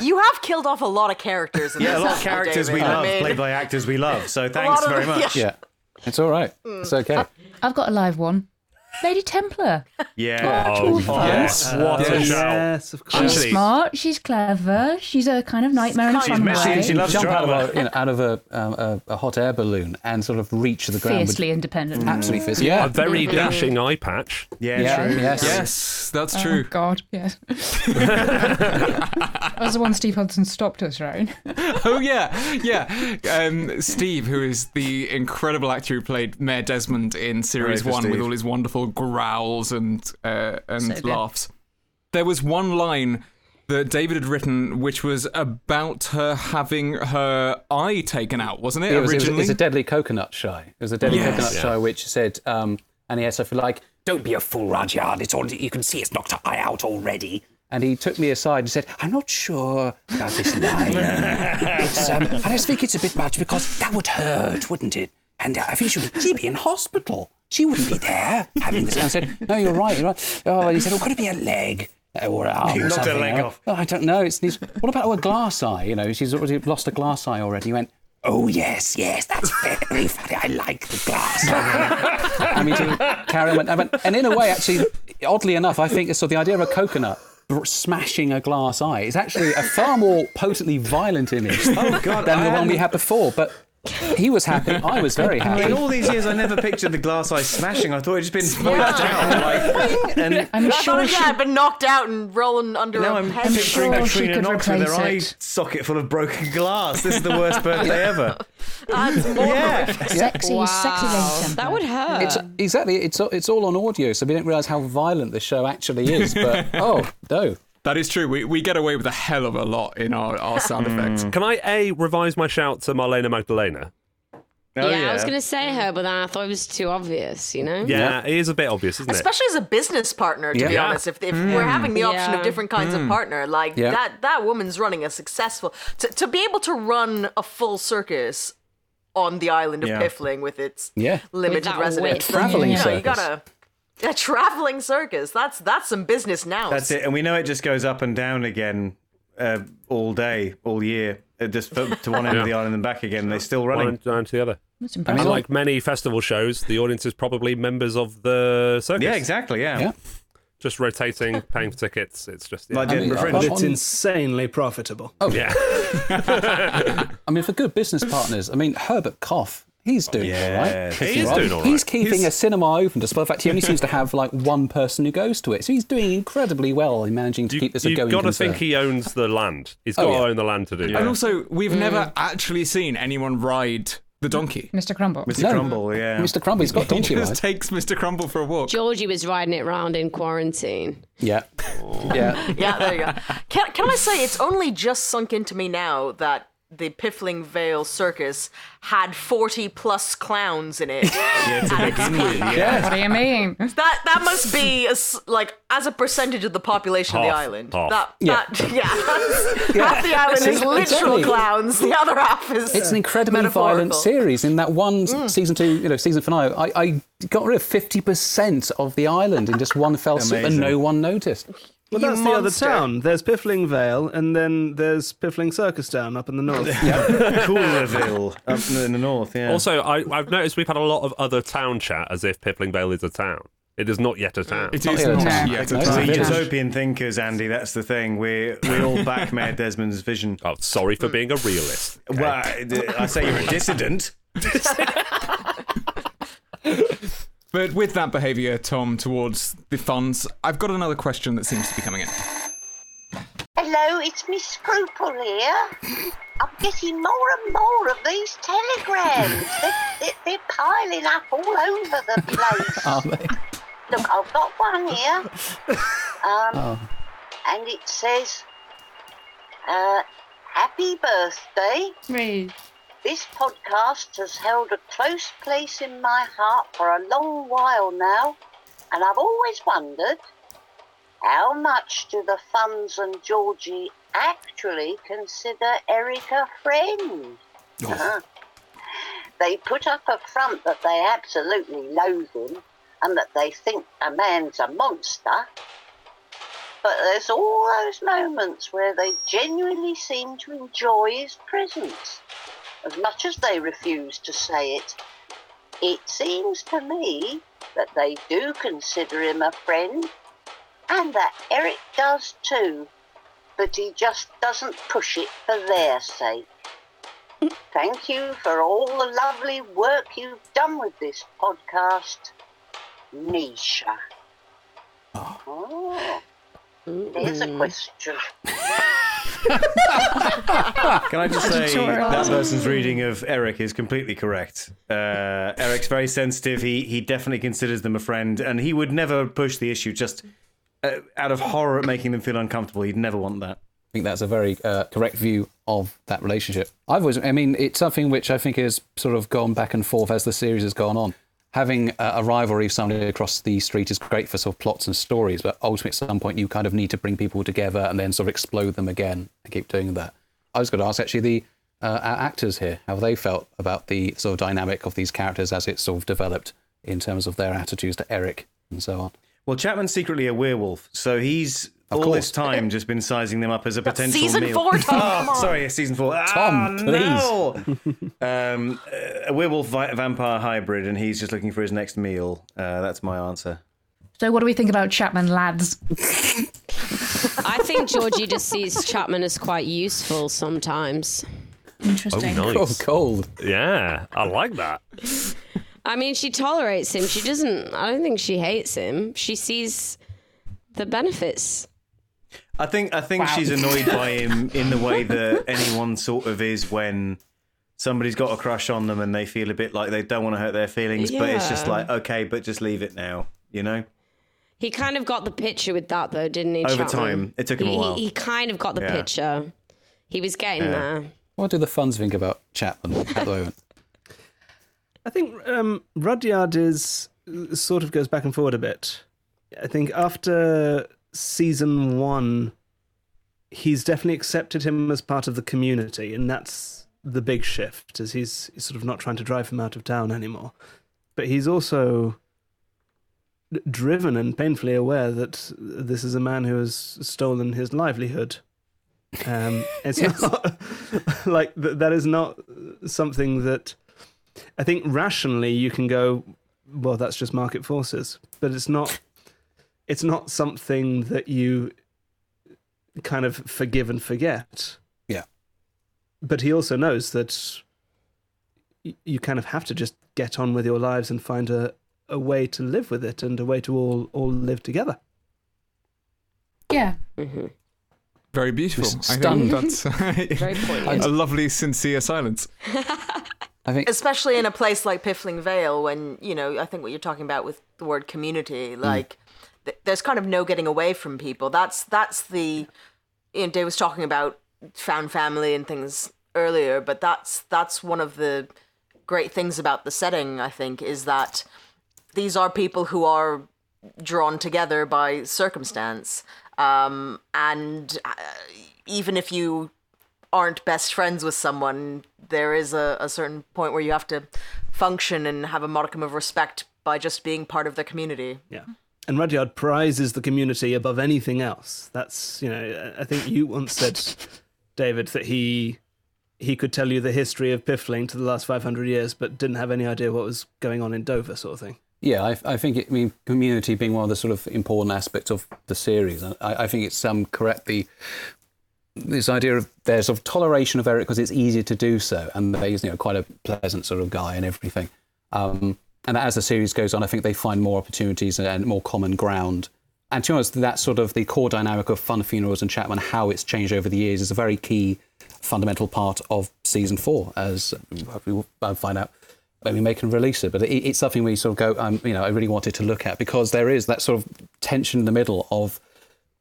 You have killed off a lot of characters in Yeah, this a lot of episode, characters we David. I love, mean, played by actors we love. So lot thanks of- very much. Yeah, it's all right. It's okay. I've got a live one. Lady Templar. Yeah. Oh, yes. What a Yes, shout. yes, of course. She's Actually- smart. She's clever. She's a kind of nightmare in a She's fun messy and way. she loves Jump out of, a, you know, out of a, um, a, a hot air balloon and sort of reach the ground. Fiercely independent. Absolutely fierce. Yeah. A very dashing eye patch. Yeah, Yeah, true. yes. Yes, that's true. Oh, true. God, yes. that was the one Steve Hudson stopped us, right? oh yeah, yeah. Um, Steve, who is the incredible actor who played Mayor Desmond in series Hooray for one, with Steve. all his wonderful growls and uh, and So laughs. There was one line that David had written, which was about her having her eye taken out, wasn't it? It was, it was, it was a deadly coconut shy. It was a deadly Yes. coconut Yeah. shy, which said, um, and he had something like, Don't be a fool, Rudyard. It's already, you can see it's knocked her eye out already. and he took me aside and said, I'm not sure about this line. It's, um, I just think it's a bit much because that would hurt, wouldn't it? And I think she would, she'd be in hospital. She wouldn't be there having this. I said, No, you're right. You're right. Oh, and he said, Oh, could it be a leg? Or an arm or knocked her something? leg Oh, off. "Oh, I don't know. It's, it's what about a glass eye? You know, she's already lost a glass eye already. He went, Oh, yes, yes, that's very funny. I like the glass. I mean, to carry on. I went, and in a way, actually, oddly enough, I think so. The idea of a coconut smashing a glass eye is actually a far more potently violent image Oh, God, than the one we had before. But he was happy. I was very happy. In all these years, I never pictured the glass eye smashing. I thought it'd just been pointed out. Like, and I'm I sure thought she. yeah, I'd been knocked out and rolling under now a I'm pen. picturing sure she Katrina could Knox with her eye replace it. socket full of broken glass. This is the worst birthday ever. That's more Yeah. Sexy, sexy Lady Templar. That would hurt. It's exactly. It's it's all on audio, so we didn't realise how violent the show actually is. But oh no, that is true. We we get away with a hell of a lot in our, our sound hmm. effects. Can I a revise my shout to Marlena Magdalena? Oh, yeah, I was going to say her, but then I thought it was too obvious, you know? Yeah, it is a bit obvious, isn't it? Especially as a business partner, to be Yeah. honest. If, if hmm. we're having the option Yeah. of different kinds of hmm. partner, like Yeah. that, that woman's running a successful. To, to be able to run a full circus on the island of Yeah. Piffling with its Yeah. limited that residents, width. Travelling you know, you circus. gotta. A traveling circus. That's that's some business now. That's it, and we know it just goes up and down again uh, all day, all year, uh, just to one end of the island and back again. They're still One running. end down to the other. That's I impressive. mean, like many festival shows, the audience is probably members of the circus. Yeah, exactly. Yeah. Yeah. Just rotating, paying for tickets. It's just yeah. Like I mean, Edinburgh It's insanely profitable. Oh. yeah. I mean, for good business partners, I mean, Herbert Koff, he's doing all Yeah, right. he is Right? doing all right. He's keeping He's- a cinema open, despite the fact he only seems to have like one person who goes to it. So he's doing incredibly well in managing to You, keep this a you've got to concern. think he owns the land. He's oh, got yeah. to own the land to do And also, we've mm. never actually seen anyone ride the donkey. Mr. Crumble. Mr. No. Crumble, yeah. Mr. Crumble, he's got He donkey just ride. takes Mr. Crumble for a walk. Georgie was riding it round in quarantine. Yeah, yeah. yeah, there you go. Can, can I say it's only just sunk into me now that the Piffling Vale Circus had 40 plus clowns in it. yeah, to begin with, yeah. What do you mean? That that must be a s like as a percentage of the population of the island. half. That Yeah. that yeah, that's- half the island See, is literal exactly. clowns. The other half is It's an incredibly violent series. In that one Mm. season two, you know, season finale, I, I got rid of fifty percent of the island in just one fell swoop, and no one noticed. Well, You that's the other town. There's Piffling Vale, and then there's Piffling Circus Town up in the north. Coolerville up in the north, yeah. Also, I, I've noticed we've had a lot of other town chat as if Piffling Vale is a town. It is not yet a town. It is Not is yet a town. yet a No, We're it's a utopian thinkers, Andy. That's the thing. We we all back Mayor Desmond's vision. Oh, sorry for being a realist. okay? Well, I I say you're a dissident. But with that behaviour, Tom, towards the Funns, I've got another question that seems to be coming in. Hello, it's Miss Scruple here. I'm getting more and more of these telegrams. they're, they're, they're piling up all over the place. Are they? Look, I've got one here. Um, Oh. and it says, uh, Happy birthday. This podcast has held a close place in my heart for a long while now, and I've always wondered how much do the Funns and Georgie actually consider Eric a friend? Uh-huh. They put up a front that they absolutely loathe him and that they think a man's a monster. But there's all those moments where they genuinely seem to enjoy his presence, as much as they refuse to say it. It seems to me that they do consider him a friend, and that Eric does too, but he just doesn't push it for their sake. Thank you for all the lovely work you've done with this podcast, Nisha. Oh, oh there's a question. Can I just say that person's reading of Eric is completely correct. Uh, Eric's very sensitive. He he definitely considers them a friend, and he would never push the issue just uh, out of horror at making them feel uncomfortable. He'd never want that. I think that's a very uh, correct view of that relationship. I've always, I mean, it's something which I think has sort of gone back and forth as the series has gone on. Having a, rivalry, somebody across the street is great for sort of plots and stories, but ultimately at some point you kind of need to bring people together and then sort of explode them again and keep doing that. I was going to ask actually the uh, our actors here how they felt about the sort of dynamic of these characters as it sort of developed in terms of their attitudes to Eric and so on. Well, Chapman's secretly a werewolf, so he's Of all course. this time just been sizing them up as a That's potential season meal. four, Tom, Oh, sorry, yeah, season four. Tom, Ah, no! um, a werewolf vi- vampire hybrid, and he's just looking for his next meal. Uh, that's my answer. So, what do we think about Chapman, lads? I think Georgie just sees Chapman as quite useful sometimes. Interesting. Oh, nice. cold. Yeah, I like that. I mean, she tolerates him. She doesn't. I don't think she hates him. She sees the benefits. I think I think Wow. she's annoyed by him in the way that anyone sort of is when somebody's got a crush on them and they feel a bit like they don't want to hurt their feelings, but it's just like okay, but just leave it now, you know. He kind of got the picture with that, though, didn't he? Over Chapman? time. It took him a He- while. He, he kind of got the Yeah. picture. He was getting Yeah. there. What do the Funns think about Chapman at the moment? I think um, Rudyard is sort of goes back and forward a bit. I think after season one, he's definitely accepted him as part of the community, and that's the big shift. As he's, he's sort of not trying to drive him out of town anymore, but he's also driven and painfully aware that this is a man who has stolen his livelihood. Um, it's not like th- that is not something that I think rationally you can go, well, that's just market forces, but it's not. It's not something that you kind of forgive and forget. Yeah. But he also knows that you kind of have to just get on with your lives and find a, a way to live with it and a way to all all live together. Yeah. Mm-hmm. Very beautiful. Just I stunned. think that's Very a lovely, sincere silence. I think especially in a place like Piffling Vale, when you know, I think what you're talking about with the word community, like th- there's kind of no getting away from people. That's that's the, you know, Dave was talking about found family and things earlier, but that's that's one of the great things about the setting. I think is that these are people who are drawn together by circumstance, um, and uh, even if you aren't best friends with someone, there is a, a certain point where you have to function and have a modicum of respect by just being part of the community. Yeah. And Rudyard prizes the community above anything else. That's you know, I think you once said, David, that he he could tell you the history of Piffling to the last five hundred years, but didn't have any idea what was going on in Dover, sort of thing. Yeah, I, I think it, I mean community being one of the sort of important aspects of the series. I, I think it's um, correct the this idea of there's sort of toleration of Eric because it's easier to do so, and he's you know quite a pleasant sort of guy and everything. Um, and as the series goes on, I think they find more opportunities and more common ground. And to be honest, that sort of the core dynamic of Funn Funerals and Chapman, how it's changed over the years, is a very key fundamental part of season four, as we will find out when we make and release it. But it, it's something we sort of go, um, you know, I really wanted to look at because there is that sort of tension in the middle of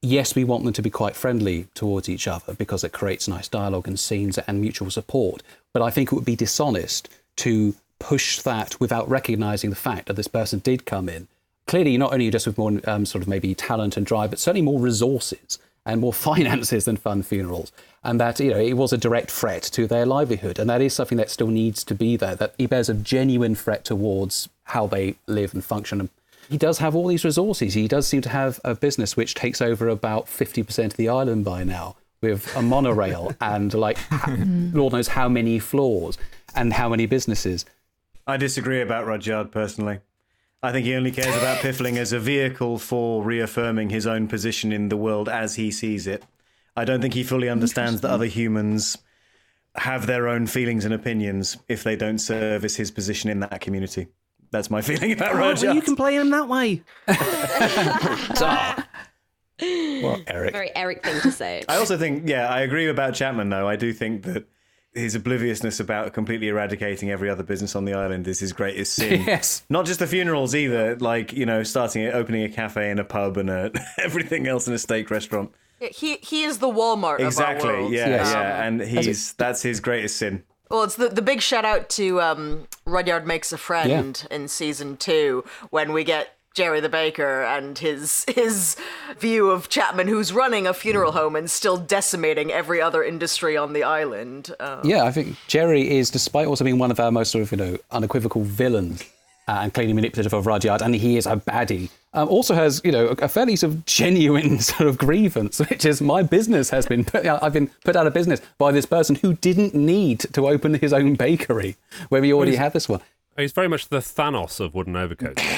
yes, we want them to be quite friendly towards each other because it creates nice dialogue and scenes and mutual support. But I think it would be dishonest to push that without recognizing the fact that this person did come in. Clearly, not only just with more um, sort of maybe talent and drive, but certainly more resources and more finances than Funn Funerals. And that, you know, it was a direct threat to their livelihood. And that is something that still needs to be there, that he bears a genuine threat towards how they live and function And he does have all these resources. He does seem to have a business which takes over about 50% of the island by now with a monorail and like Lord knows how many floors and how many businesses. I disagree about Rudyard personally. I think he only cares about Piffling as a vehicle for reaffirming his own position in the world as he sees it. I don't think he fully understands that other humans have their own feelings and opinions if they don't service his position in that community. That's my feeling about Oh, well, you can play him that way. Well, Eric. Very Eric thing to say. I also think, yeah, I agree about Chapman, though. I do think that his obliviousness about completely eradicating every other business on the island is his greatest sin. Yes. Not just the funerals either, like, you know, starting, opening a cafe and a pub and a, everything else in a steak restaurant. He he is the Walmart Exactly. of our world. Yeah, Yes. yeah. And he's, that's his greatest sin. Well, it's the, the big shout out to um, Rudyard Makes a Friend in season two when we get Jerry the Baker and his his view of Chapman, who's running a funeral home and still decimating every other industry on the island. Uh, Yeah, I think Jerry is, despite also being one of our most sort of, you know, unequivocal villains uh, and clearly manipulative of Rudyard, and he is a baddie, um, also has, you know, a fairly sort of genuine sort of grievance, which is my business has been put out, I've been put out of business by this person who didn't need to open his own bakery where we already had this one. He's very much the Thanos of wooden overcoats.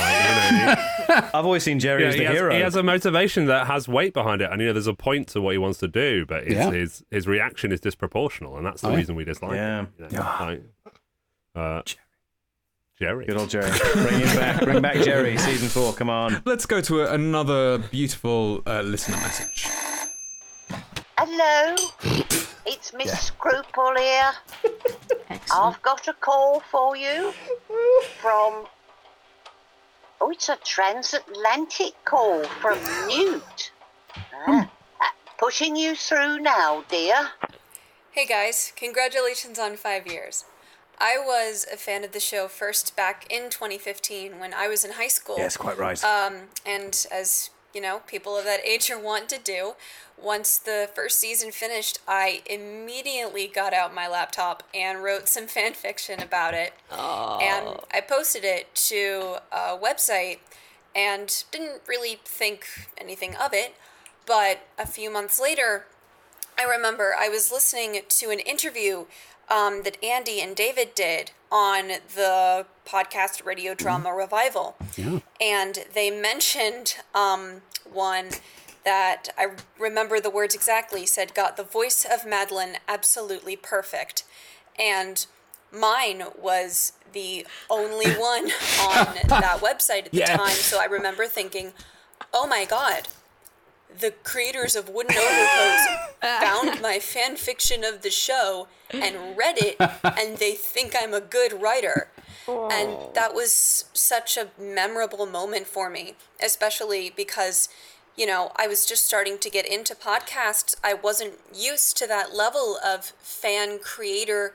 Like, you know, I've always seen Jerry Yeah, as the he, has, hero. he has a motivation that has weight behind it, and you know, there's a point to what he wants to do, but his Yeah. his, his reaction is disproportional, and that's the Oh, reason we dislike Yeah. him. you know, like, uh, Jerry, good old Jerry, bring him back, bring back Jerry, season four. Come on. Let's go to a, another beautiful uh, listener message. Hello, it's Miss Scruple here. I've got a call for you from. Oh, it's a transatlantic call from Newt. Ah, uh, pushing you through now, dear. Hey guys, congratulations on five years. I was a fan of the show first back in 2015 when I was in high school. Yes, quite right. Um, and as you know, people of that age are wont to do, once the first season finished, I immediately got out my laptop and wrote some fan fiction about it. And I posted it to a website and didn't really think anything of it. But a few months later, I remember I was listening to an interview um, that Andy and David did on the podcast Radio Drama Revival. Yeah. And they mentioned um, one that I remember the words exactly said, got the voice of Madeleine absolutely perfect. And mine was the only one on that website at the Yeah. time. So I remember thinking, oh my God, the creators of Wooden Overcoats found my fan fiction of the show and read it, and they think I'm a good writer. And that was such a memorable moment for me, especially because, you know, I was just starting to get into podcasts. I wasn't used to that level of fan creator,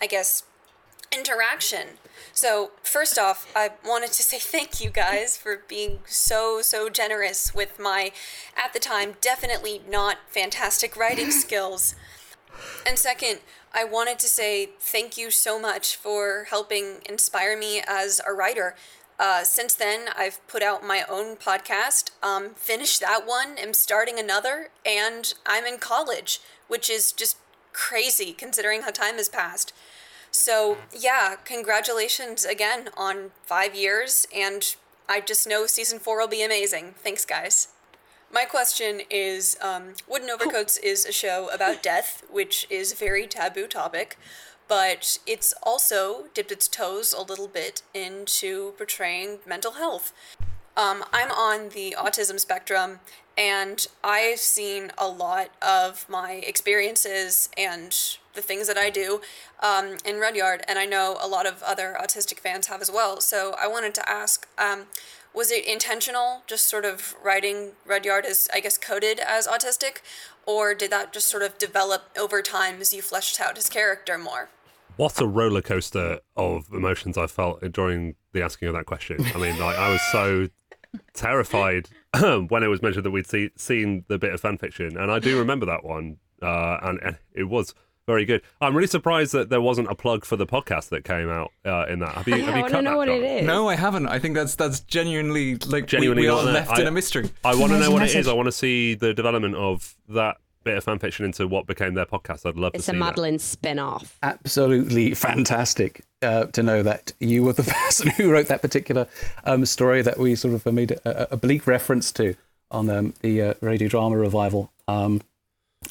I guess, interaction. So, first off, I wanted to say thank you guys for being so, so generous with my, at the time, definitely not fantastic writing skills. And second, I wanted to say thank you so much for helping inspire me as a writer. Uh, since then, I've put out my own podcast, um, finished that one, am starting another, and I'm in college, which is just crazy considering how time has passed. So, yeah, congratulations again on five years, and I just know season four will be amazing. Thanks, guys. My question is um, Wooden Overcoats is a show about death, which is a very taboo topic, but it's also dipped its toes a little bit into portraying mental health. Um, I'm on the autism spectrum, and I've seen a lot of my experiences and the things that I do um, in Rudyard, and I know a lot of other autistic fans have as well. So I wanted to ask. Um, was it intentional, just sort of writing Rudyard as, I guess, coded as autistic, or did that just sort of develop over time as you fleshed out his character more? What a roller coaster of emotions I felt during the asking of that question. I mean, like I was so terrified when it was mentioned that we'd see, seen the bit of fan fiction, and I do remember that one, uh, and, and it was very good. I'm really surprised that there wasn't a plug for the podcast that came out uh, in that. Have you? Yeah, have I you wanna cut know that, what it John? is. No, I haven't. I think that's that's genuinely like Genuinely we, we are left I- in a mystery. I want to know Amazing what it is. I want to see the development of that bit of fan fiction into what became their podcast. I'd love It's to a see that. Madeleine spin off. absolutely fantastic uh, to know that you were the person who wrote that particular um, story that we sort of made a, a bleak reference to on um, the uh, radio drama revival. Um,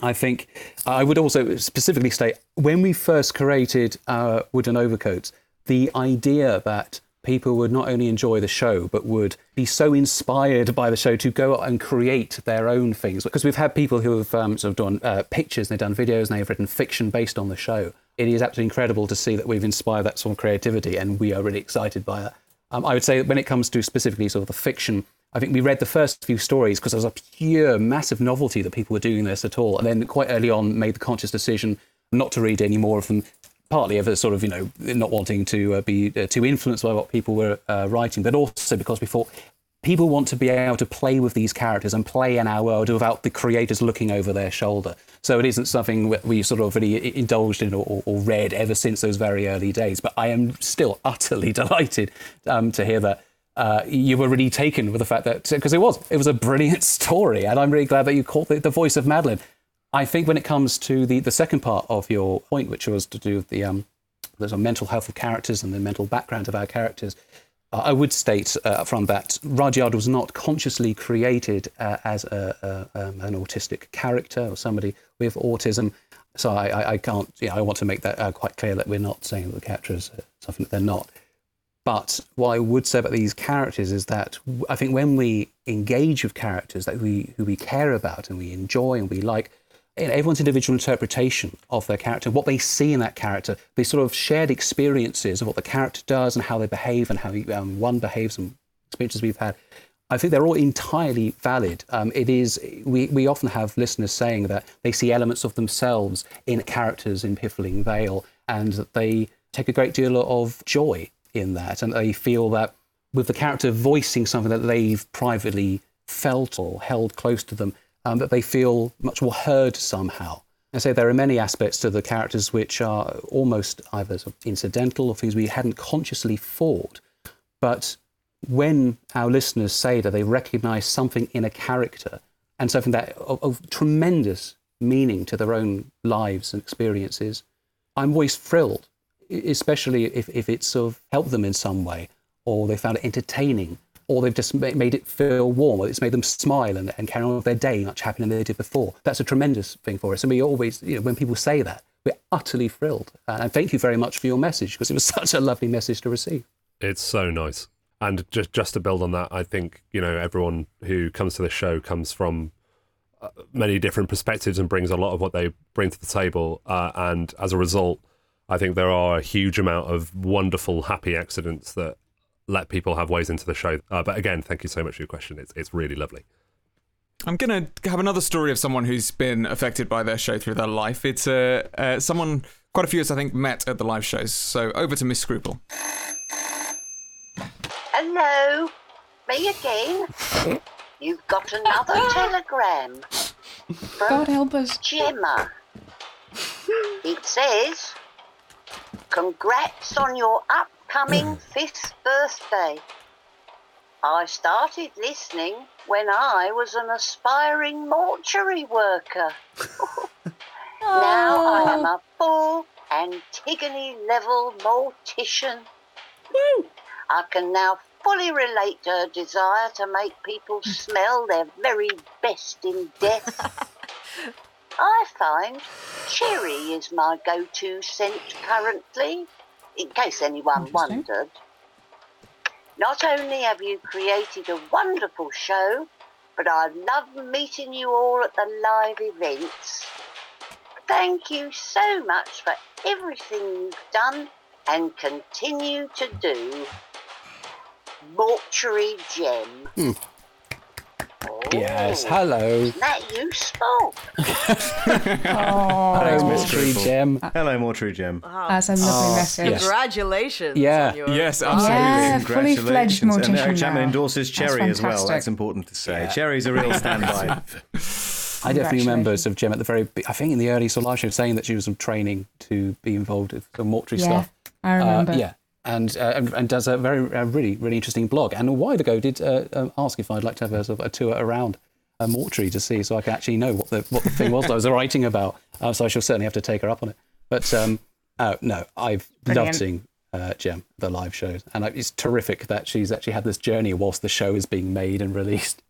I think I would also specifically state when we first created uh, Wooden Overcoats, the idea that people would not only enjoy the show but would be so inspired by the show to go out and create their own things. Because we've had people who have um, sort of done uh, pictures, they've done videos, and they've written fiction based on the show. It is absolutely incredible to see that we've inspired that sort of creativity, and we are really excited by that. Um, I would say that when it comes to specifically sort of the fiction, I think we read the first few stories because there was a pure, massive novelty that people were doing this at all, and then quite early on made the conscious decision not to read any more of them. Partly of a sort of you know not wanting to uh, be uh, too influenced by what people were uh, writing, but also because we thought people want to be able to play with these characters and play in our world without the creators looking over their shoulder. So it isn't something we sort of really indulged in or, or read ever since those very early days. But I am still utterly delighted um, to hear that uh, you were really taken with the fact that because it was it was a brilliant story, and I'm really glad that you caught the, the voice of Madeleine. I think when it comes to the, the second part of your point, which was to do with the um, there's a mental health of characters and the mental background of our characters, uh, I would state uh, from that Rudyard was not consciously created uh, as a, a, um, an autistic character or somebody with autism. So I, I, I can't, you know, I want to make that uh, quite clear that we're not saying that the character is uh, something that they're not. But what I would say about these characters is that I think when we engage with characters that we who we care about and we enjoy and we like, everyone's individual interpretation of their character, what they see in that character, the sort of shared experiences of what the character does and how they behave and how um, one behaves and experiences we've had. I think they're all entirely valid. Um, it is we, we often have listeners saying that they see elements of themselves in characters in Piffling Vale and that they take a great deal of joy in that and they feel that with the character voicing something that they've privately felt or held close to them, um, that they feel much more heard somehow. I say there are many aspects to the characters which are almost either incidental or things we hadn't consciously thought. But when our listeners say that they recognize something in a character and something that of, of tremendous meaning to their own lives and experiences, I'm always thrilled, especially if, if it's sort of helped them in some way, or they found it entertaining, or they've just ma- made it feel warm, or it's made them smile and, and carry on with their day much happier than they did before. That's a tremendous thing for us. And we always, you know, when people say that, we're utterly thrilled. And thank you very much for your message, because it was such a lovely message to receive. It's so nice. And just just to build on that, I think you know everyone who comes to this show comes from uh, many different perspectives and brings a lot of what they bring to the table. Uh, and as a result, I think there are a huge amount of wonderful, happy accidents that let people have ways into the show. Uh, but again, thank you so much for your question. It's it's really lovely. I'm gonna have another story of someone who's been affected by their show through their life. It's uh, uh, someone quite a few of us I think met at the live shows. So over to Miss Scruple. Hello, me again. You've got another telegram. From God help us. Gemma. It says, Congrats on your upcoming fifth birthday. I started listening when I was an aspiring mortuary worker. now I am a full Antigone level mortician. I can now fully relate to her desire to make people smell their very best in death. I find cherry is my go to scent currently, in case anyone wondered. Not only have you created a wonderful show, but I love meeting you all at the live events. Thank you so much for everything you've done and continue to do. Mortuary Gem. Hmm. Yes, hello. That you spoke. Hello, Mystery Gem. Hello, Mortuary Gem. That's a lovely Oh, message. yes. Congratulations. Yeah. on your- Yes, Yeah, absolutely. fully fledged Congratulations. And mortician Eric Chapman now. endorses Cherry as well. fantastic. That's important to say. Cherry's a real standby. I definitely remember sort of Gem at the very, be- I think in the early sort of live show saying that she was sort of training to be involved with the mortuary Yeah, stuff. I remember. Uh, yeah. And, uh, and and does a very a really really interesting blog. And a while ago did uh, um, ask if I'd like to have a, sort of a tour around a mortuary to see, so I can actually know what the what the thing was that I was writing about. Uh, so I shall certainly have to take her up on it. But um, oh, no, I've Brilliant. loved seeing uh, Gem the live shows, and it's terrific that she's actually had this journey whilst the show is being made and released.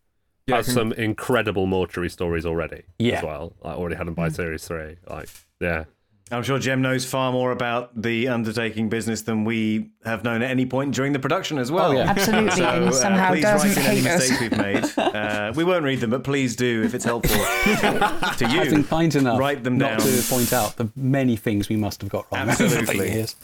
Yeah, has can- some incredible mortuary stories already Yeah. as well. I already had them by series three. Like, yeah. I'm sure Gem knows far more about the undertaking business than we have known at any point during the production as well. Oh, yeah. Absolutely, So, and uh, somehow please doesn't write in any us. mistakes we've made. Uh, we won't read them, but please do if it's helpful to you. I've been kind enough Write them not down. to point out the many things we must have got wrong Absolutely. years.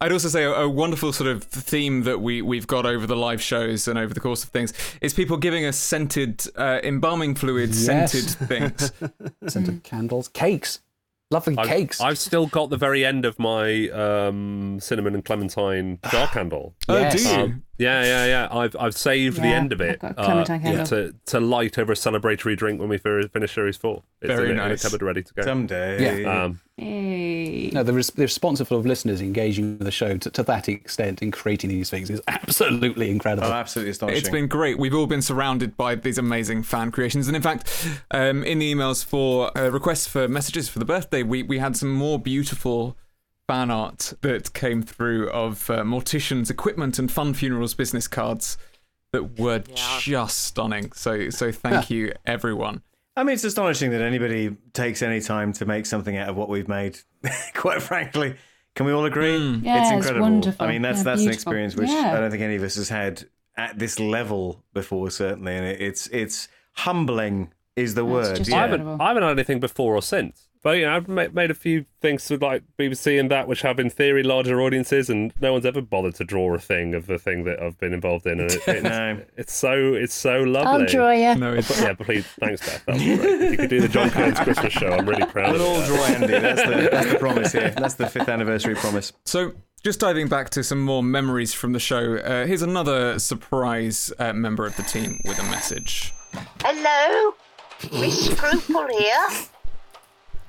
I'd also say a, a wonderful sort of theme that we we've got over the live shows and over the course of things is people giving us scented, uh, embalming fluid Yes. scented things. Scented candles, cakes, lovely I've, cakes. I've still got the very end of my um, cinnamon and clementine jar candle. Oh, Yes. do you? Um, yeah, yeah, yeah. I've I've saved the end of it I've got a clementine candle. to to light over a celebratory drink when we finish series four. It's Very in, a- in a nice. cupboard ready to go. Someday. Yeah. Um, Hey. No, the, res- the responsible of listeners engaging with the show to, to that extent in creating these things is absolutely incredible. Oh, absolutely astonishing. It's been great. We've all been surrounded by these amazing fan creations, and in fact, um, in the emails for uh, requests for messages for the birthday, we we had some more beautiful fan art that came through of uh, morticians' equipment and Funn Funerals business cards that were just stunning. So so thank you everyone. I mean, it's astonishing that anybody takes any time to make something out of what we've made. Quite frankly, can we all agree? Yeah, it's it's incredible. wonderful. I mean, that's Yeah, that's an experience which Yeah. I don't think any of us has had at this level before, certainly. And it, it's it's humbling is the word. just I haven't I haven't had anything before or since. But you know, I've ma- made a few things with like BBC and that, which have in theory larger audiences, and no one's ever bothered to draw a thing of the thing that I've been involved in, and it, it's, No. it's so it's so lovely. I'll draw you. No, But yeah, but please, thanks, Beth. That was great. You could do the John Kearns Christmas show, I'm really proud We'll of all you. draw Andy. That's the, that's the promise here. That's the fifth anniversary promise. So, just diving back to some more memories from the show, uh, here's another surprise uh, member of the team with a message. Hello, Miss Scruple here.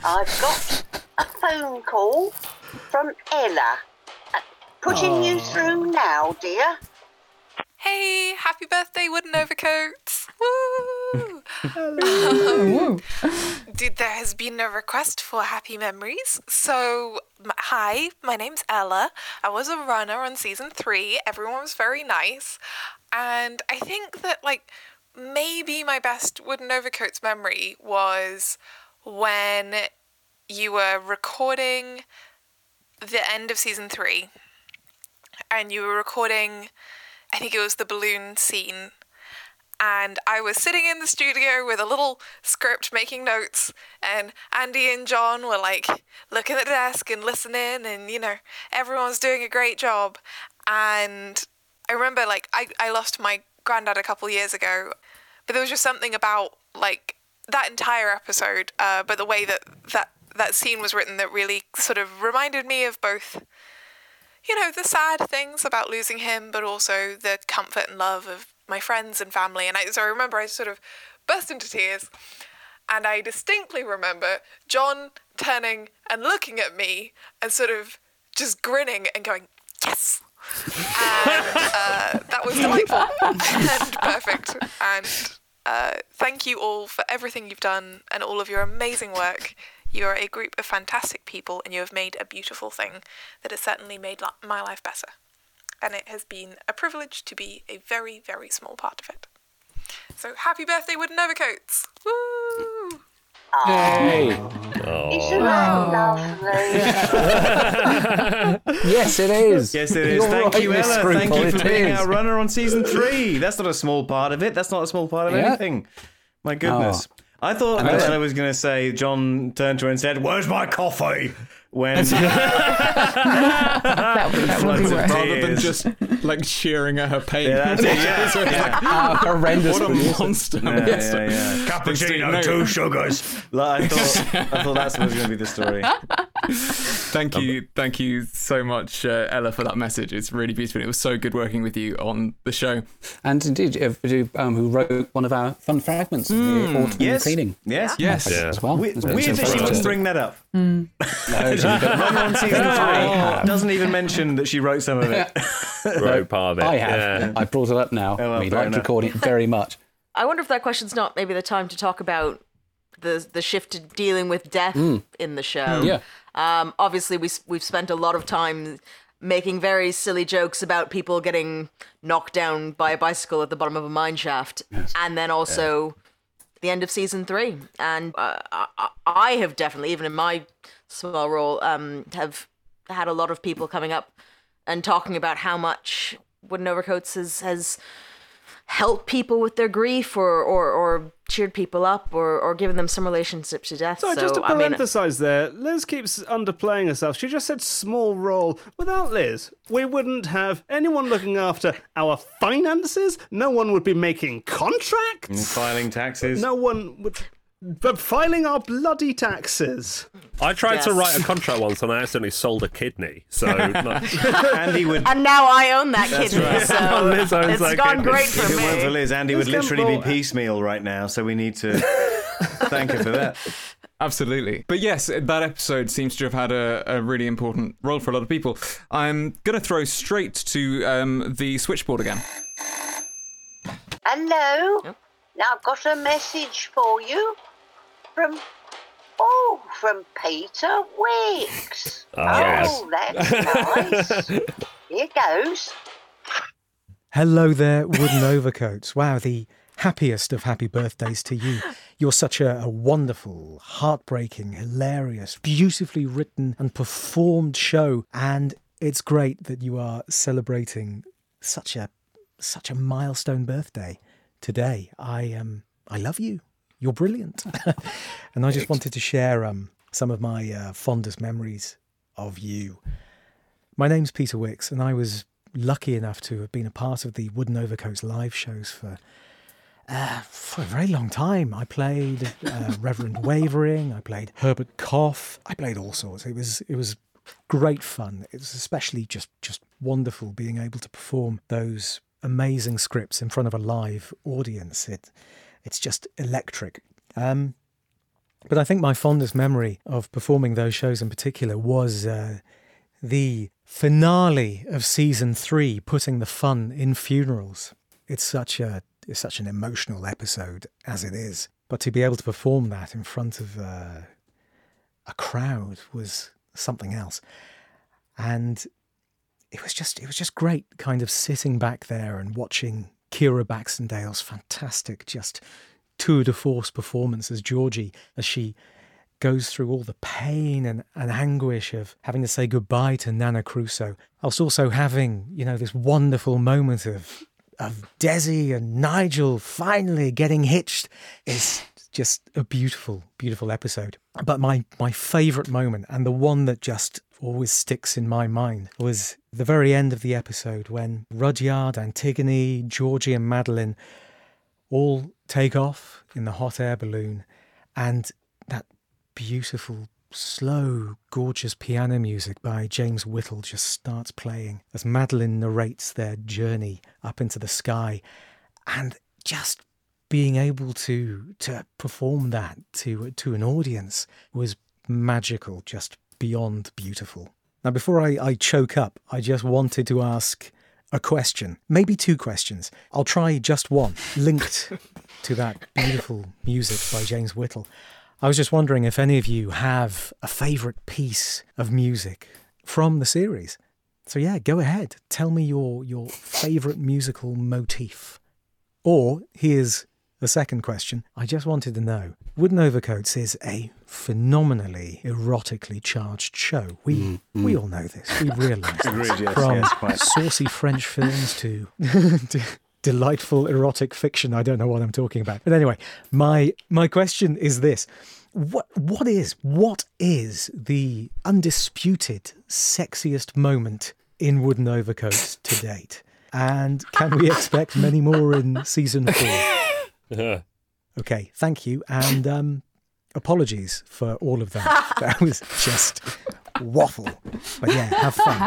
I've got a phone call from Ella. Uh, Putting you through now, dear. Hey, happy birthday, wooden overcoats! Woo! Um, Dude, there has been a request for happy memories. So, m- hi, my name's Ella. I was a runner on season three. Everyone was very nice. And I think that, like, maybe my best wooden overcoats memory was when you were recording the end of season three and you were recording I think it was the balloon scene. And I was sitting in the studio with a little script making notes, and Andy and John were like looking at the desk and listening, and you know, everyone's doing a great job. And I remember like I, I lost my granddad a couple years ago, but there was just something about like that entire episode, uh, but the way that, that that scene was written that really sort of reminded me of both you know, the sad things about losing him, but also the comfort and love of my friends and family. And I, so I remember I sort of burst into tears. And I distinctly remember John turning and looking at me and sort of just grinning and going, yes. And uh, that was delightful and perfect. And uh, thank you all for everything you've done and all of your amazing work. You are a group of fantastic people, and you have made a beautiful thing that has certainly made my life better. And it has been a privilege to be a very, very small part of it. So happy birthday, Wooden Overcoats! Woo! Hey. Isn't that lovely? yes, it is. Yes, it is. You're Thank right, you, Miss Ella. Thank you for it being is. our runner on season three. That's not a small part of it. That's not a small part of Yeah. anything. My goodness. Oh. I thought And that that's- Ella was going to say, John turned to her and said, Where's my coffee? When That would- that would be Floods of worse. Rather than tears. just like cheering at her pain. Yeah, that's it, yeah, So it's yeah. like, How ah, horrendous What a was it? monster. Yeah, yeah, yeah. Cappuccino, two sugars. Like, I thought, I thought that's was going to be the story. Thank you, thank you so much, uh, Ella, for that message. It's really beautiful. It was so good working with you on the show. And indeed, um, who wrote one of our fun fragments of the autumn Hmm. Yes. cleaning Yes. Yes. Yeah. as well. Weird, weird that she fantastic. wouldn't bring that up. No, she on season three doesn't even mention that she wrote some of it. Wrote part of it. I have. Yeah. I brought it up now. Oh, well, we fair liked enough. recording it very much. I wonder if that question's not maybe the time to talk about the the shift to dealing with death in the show. Yeah. Um, obviously, we we've spent a lot of time making very silly jokes about people getting knocked down by a bicycle at the bottom of a mine shaft, and then also the end of season three. And uh, I, I have definitely, even in my small role, um, have had a lot of people coming up and talking about how much Wooden Overcoats has has helped people with their grief or or, or cheered people up or, or given them some relationship to death. So, So, just to I mean, parenthesize there, Liz keeps underplaying herself. She just said small role. Without Liz, we wouldn't have anyone looking after our finances. No one would be making contracts. And filing taxes. No one would. But filing our bloody taxes. I tried to write a contract once and I accidentally sold a kidney. So Andy would. and now I own that That's kidney, right. so Liz owns it's that gone kidney. great If for it weren't for. Liz, Andy Liz would literally be piecemeal right now. So we need to thank her for that. Absolutely. But yes, that episode seems to have had a, a really important role for a lot of people. I'm going to throw straight to um, the switchboard again. Hello. Now I've got a message for you from oh from Peter Wicks. yes. Oh, that's nice. Here goes. Hello there, Wooden Overcoats. Wow, the happiest of happy birthdays to you. You're such a, a wonderful, heartbreaking, hilarious, beautifully written and performed show. And it's great that you are celebrating such a such a milestone birthday today. I um I love you. You're brilliant. and I just wanted to share um some of my uh, fondest memories of you. My name's Peter Wicks, and I was lucky enough to have been a part of the Wooden Overcoats live shows for uh, for a very long time. I played uh, Reverend Wavering. I played Herbert Koff. I played all sorts. It was it was great fun. It was especially just just wonderful being able to perform those amazing scripts in front of a live audience. It it's just electric. Um, but I think my fondest memory of performing those shows in particular was uh, the finale of season three, putting the fun in funerals. It's such a it's such an emotional episode as it is, but to be able to perform that in front of uh, a crowd was something else, and it was just it was just great, kind of sitting back there and watching Ciara Baxendale's fantastic just tour de force performance as Georgie as she goes through all the pain and, and anguish of having to say goodbye to Nana Crusoe. Whilst also having, you know, this wonderful moment of of Desi and Nigel finally getting hitched is just a beautiful, beautiful episode. But my my favourite moment and the one that just always sticks in my mind was the very end of the episode when Rudyard, Antigone, Georgie and Madeleine all take off in the hot air balloon and that beautiful slow gorgeous piano music by James Whittle just starts playing as Madeleine narrates their journey up into the sky and just being able to to perform that to to an audience was magical just beyond beautiful now before I, I choke up I just wanted to ask a question, maybe two questions. I'll try just one, linked to that beautiful music by James Whittle. I was just wondering if any of you have a favourite piece of music from the series. So yeah, go ahead. Tell me your your favourite musical motif. Or here's the second question. I just wanted to know Wooden Overcoats is a phenomenally erotically charged show. We we all know this. We realise this. Yes, From yes, saucy French films to, to delightful erotic fiction. I don't know what I'm talking about. But anyway, my my question is this. What what is what is the undisputed sexiest moment in Wooden Overcoats to date? And can we expect many more in season four? Okay, thank you, and um, apologies for all of that. that was just waffle. But yeah, have fun.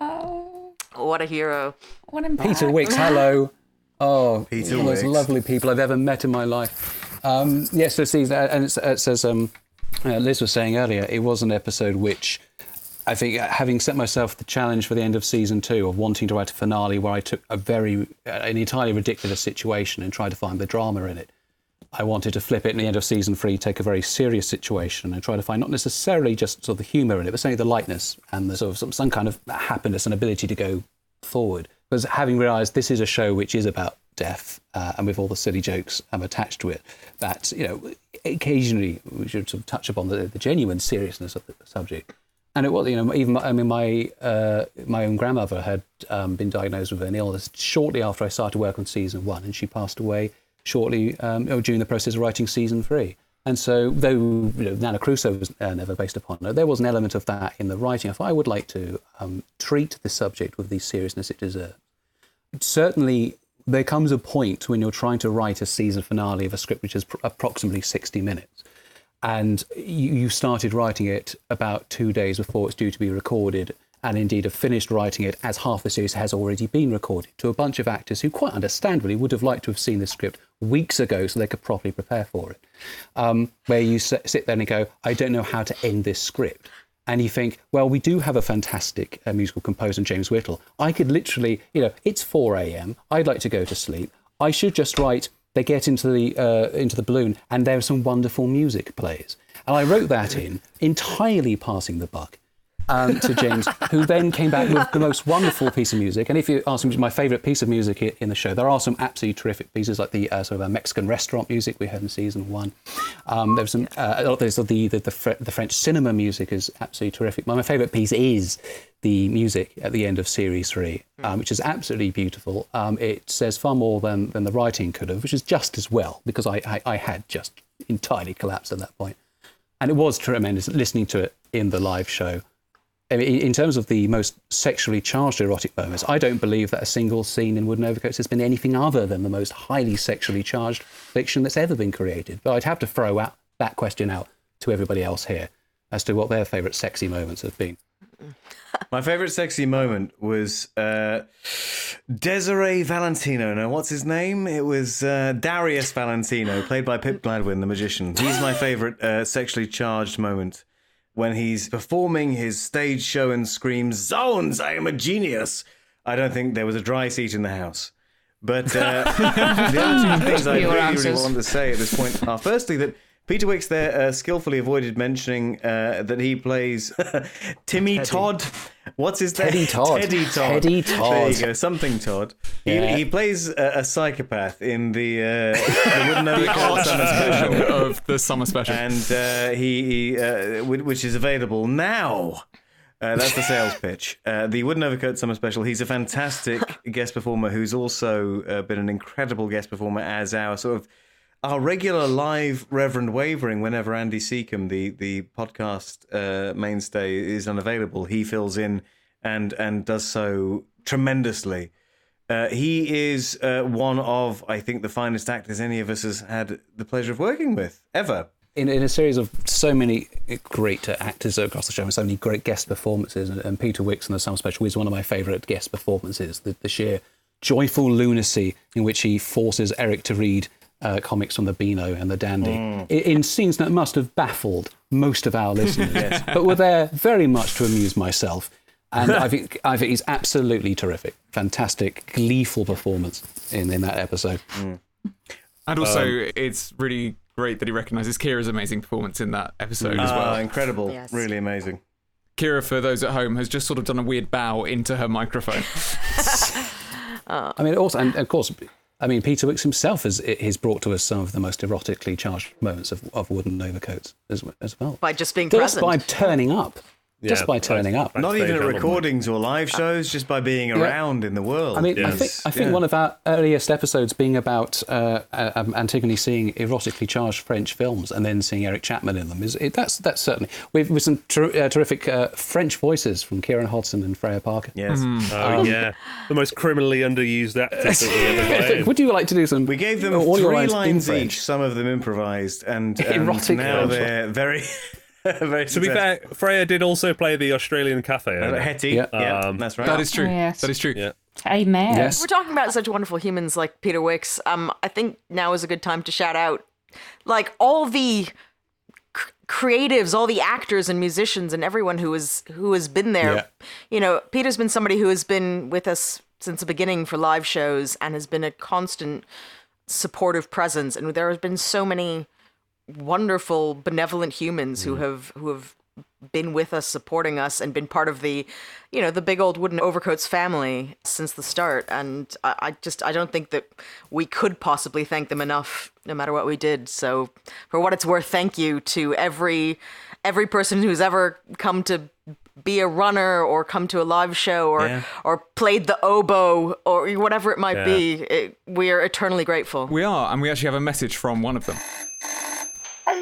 Oh, What a hero. what a Peter Wicks, hello. Oh, Peter one of the most lovely people I've ever met in my life. Um, yes, so see, and it's, it says, um, uh, Liz was saying earlier, it was an episode which I think, uh, having set myself the challenge for the end of season two of wanting to write a finale where I took a very, uh, an entirely ridiculous situation and tried to find the drama in it. I wanted to flip it in the end of season three, take a very serious situation and try to find not necessarily just sort of the humour in it, but certainly the lightness and the sort of some, some kind of happiness and ability to go forward. Because having realised this is a show which is about death uh, and with all the silly jokes um, attached to it, that, you know, occasionally we should sort of touch upon the, the genuine seriousness of the subject. And it was, you know, even I mean, my uh, my own grandmother had um, been diagnosed with an illness shortly after I started work on season one, and she passed away shortly um, during the process of writing season three. And so, though you know, Nana Crusoe was uh, never based upon her, there was an element of that in the writing. I thought I would like to um, treat the subject with the seriousness it deserves. Certainly, there comes a point when you're trying to write a season finale of a script which is pr- approximately 60 minutes and you, you started writing it about two days before it's due to be recorded, and indeed have finished writing it as half the series has already been recorded to a bunch of actors who, quite understandably, would have liked to have seen the script weeks ago so they could properly prepare for it. Um, where you sit there and go, I don't know how to end this script. And you think, well, we do have a fantastic uh, musical composer, James Whittle. I could literally, you know, it's 4 a.m. I'd like to go to sleep. I should just write. They get into the uh, into the balloon, and there's some wonderful music plays. And I wrote that in, entirely passing the buck um, to James, who then came back with the most wonderful piece of music. And if you ask me my favourite piece of music in the show, there are some absolutely terrific pieces, like the uh, sort of Mexican restaurant music we had in season one. Um, there's some, uh, there's the the, the, the French cinema music is absolutely terrific. My, my favourite piece is the music at the end of series three, um, which is absolutely beautiful. Um, it says far more than, than the writing could have, which is just as well, because I, I, I had just entirely collapsed at that point. And it was tremendous listening to it in the live show. I mean, in terms of the most sexually charged erotic moments, I don't believe that a single scene in Wooden Overcoats has been anything other than the most highly sexually charged fiction that's ever been created. But I'd have to throw out that question out to everybody else here as to what their favourite sexy moments have been. My favourite sexy moment was uh, Desiree Valentino. No, what's his name? It was uh, Darius Valentino, played by Pip Gladwin, the magician. He's my favourite uh, sexually charged moment when he's performing his stage show and screams, "Zones! I am a genius!" I don't think there was a dry seat in the house. But uh, the only two things I really, really wanted to say at this point are firstly that Peter Wicks there uh, skillfully avoided mentioning uh, that he plays Timmy Teddy. Todd. What's his Teddy name? Todd. Teddy Todd. Teddy There Todd. you go. Something Todd. Yeah. He, he plays a, a psychopath in the, uh, the Wooden Overcoat Summer Special. of the summer special. And uh, he, he uh, which is available now. Uh, that's the sales pitch. Uh, the Wooden Overcoat Summer Special. He's a fantastic guest performer who's also uh, been an incredible guest performer as our sort of our regular live Reverend Wavering. Whenever Andy Secombe, the the podcast uh, mainstay, is unavailable, he fills in and and does so tremendously. Uh, he is uh, one of, I think, the finest actors any of us has had the pleasure of working with ever. in, in a series of so many great actors across the show and so many great guest performances, and, and Peter Wicks in the Summer Special is one of my favourite guest performances. The, the sheer joyful lunacy in which he forces Eric to read uh, comics from the Beano and the Dandy Mm. in, in scenes that must have baffled most of our listeners, but were there very much to amuse myself. And I think, I think he's absolutely terrific. Fantastic, gleeful performance in, in that episode. And also, Um, it's really great that he recognises Ciara's amazing performance in that episode as well. Ah, incredible. Really amazing. Ciara, for those at home, has just sort of done a weird bow into her microphone. Uh, I mean, also, and of course, I mean, Peter Wicks himself has, has brought to us some of the most erotically charged moments of, of wooden overcoats as, as well. By just being Just present. by turning up. Yeah, just by turning up. Not even at recordings or live shows, just by being Yeah. around in the world. I mean, I think I think Yeah. one of our earliest episodes being about uh, uh, um, Antigone seeing erotically charged French films and then seeing Eric Chapman in them is it, that's that's certainly with, with some ter- uh, terrific uh, French voices from Kieran Hodgson and Freya Parker. Yes. Oh yeah, the most criminally underused actors that we ever got in. Would you like to do some? We gave them all your three lines lines each, some of them improvised, and, and Erotic now French. they're very, very To be fair, Freya did also play the Australian cafe. owner. Uh, Hetty, yeah. Yeah, that's right. That is true. Oh, yes. That is true. Yeah. Amen. We're talking about such wonderful humans like Peter Wicks. Um, I think now is a good time to shout out, like all the c- creatives, all the actors and musicians, and everyone who is who has been there. Yeah. You know, Peter's been somebody who has been with us since the beginning for live shows and has been a constant supportive presence. And there has been so many wonderful, benevolent humans who mm. have who have been with us, supporting us, and been part of the, you know, the big old wooden overcoats family since the start. And I, I just I don't think that we could possibly thank them enough, no matter what we did. So, for what it's worth, thank you to every every person who's ever come to be a runner or come to a live show or Yeah. or played the oboe or whatever it might Yeah. be. It, we are eternally grateful. We are, and we actually have a message from one of them.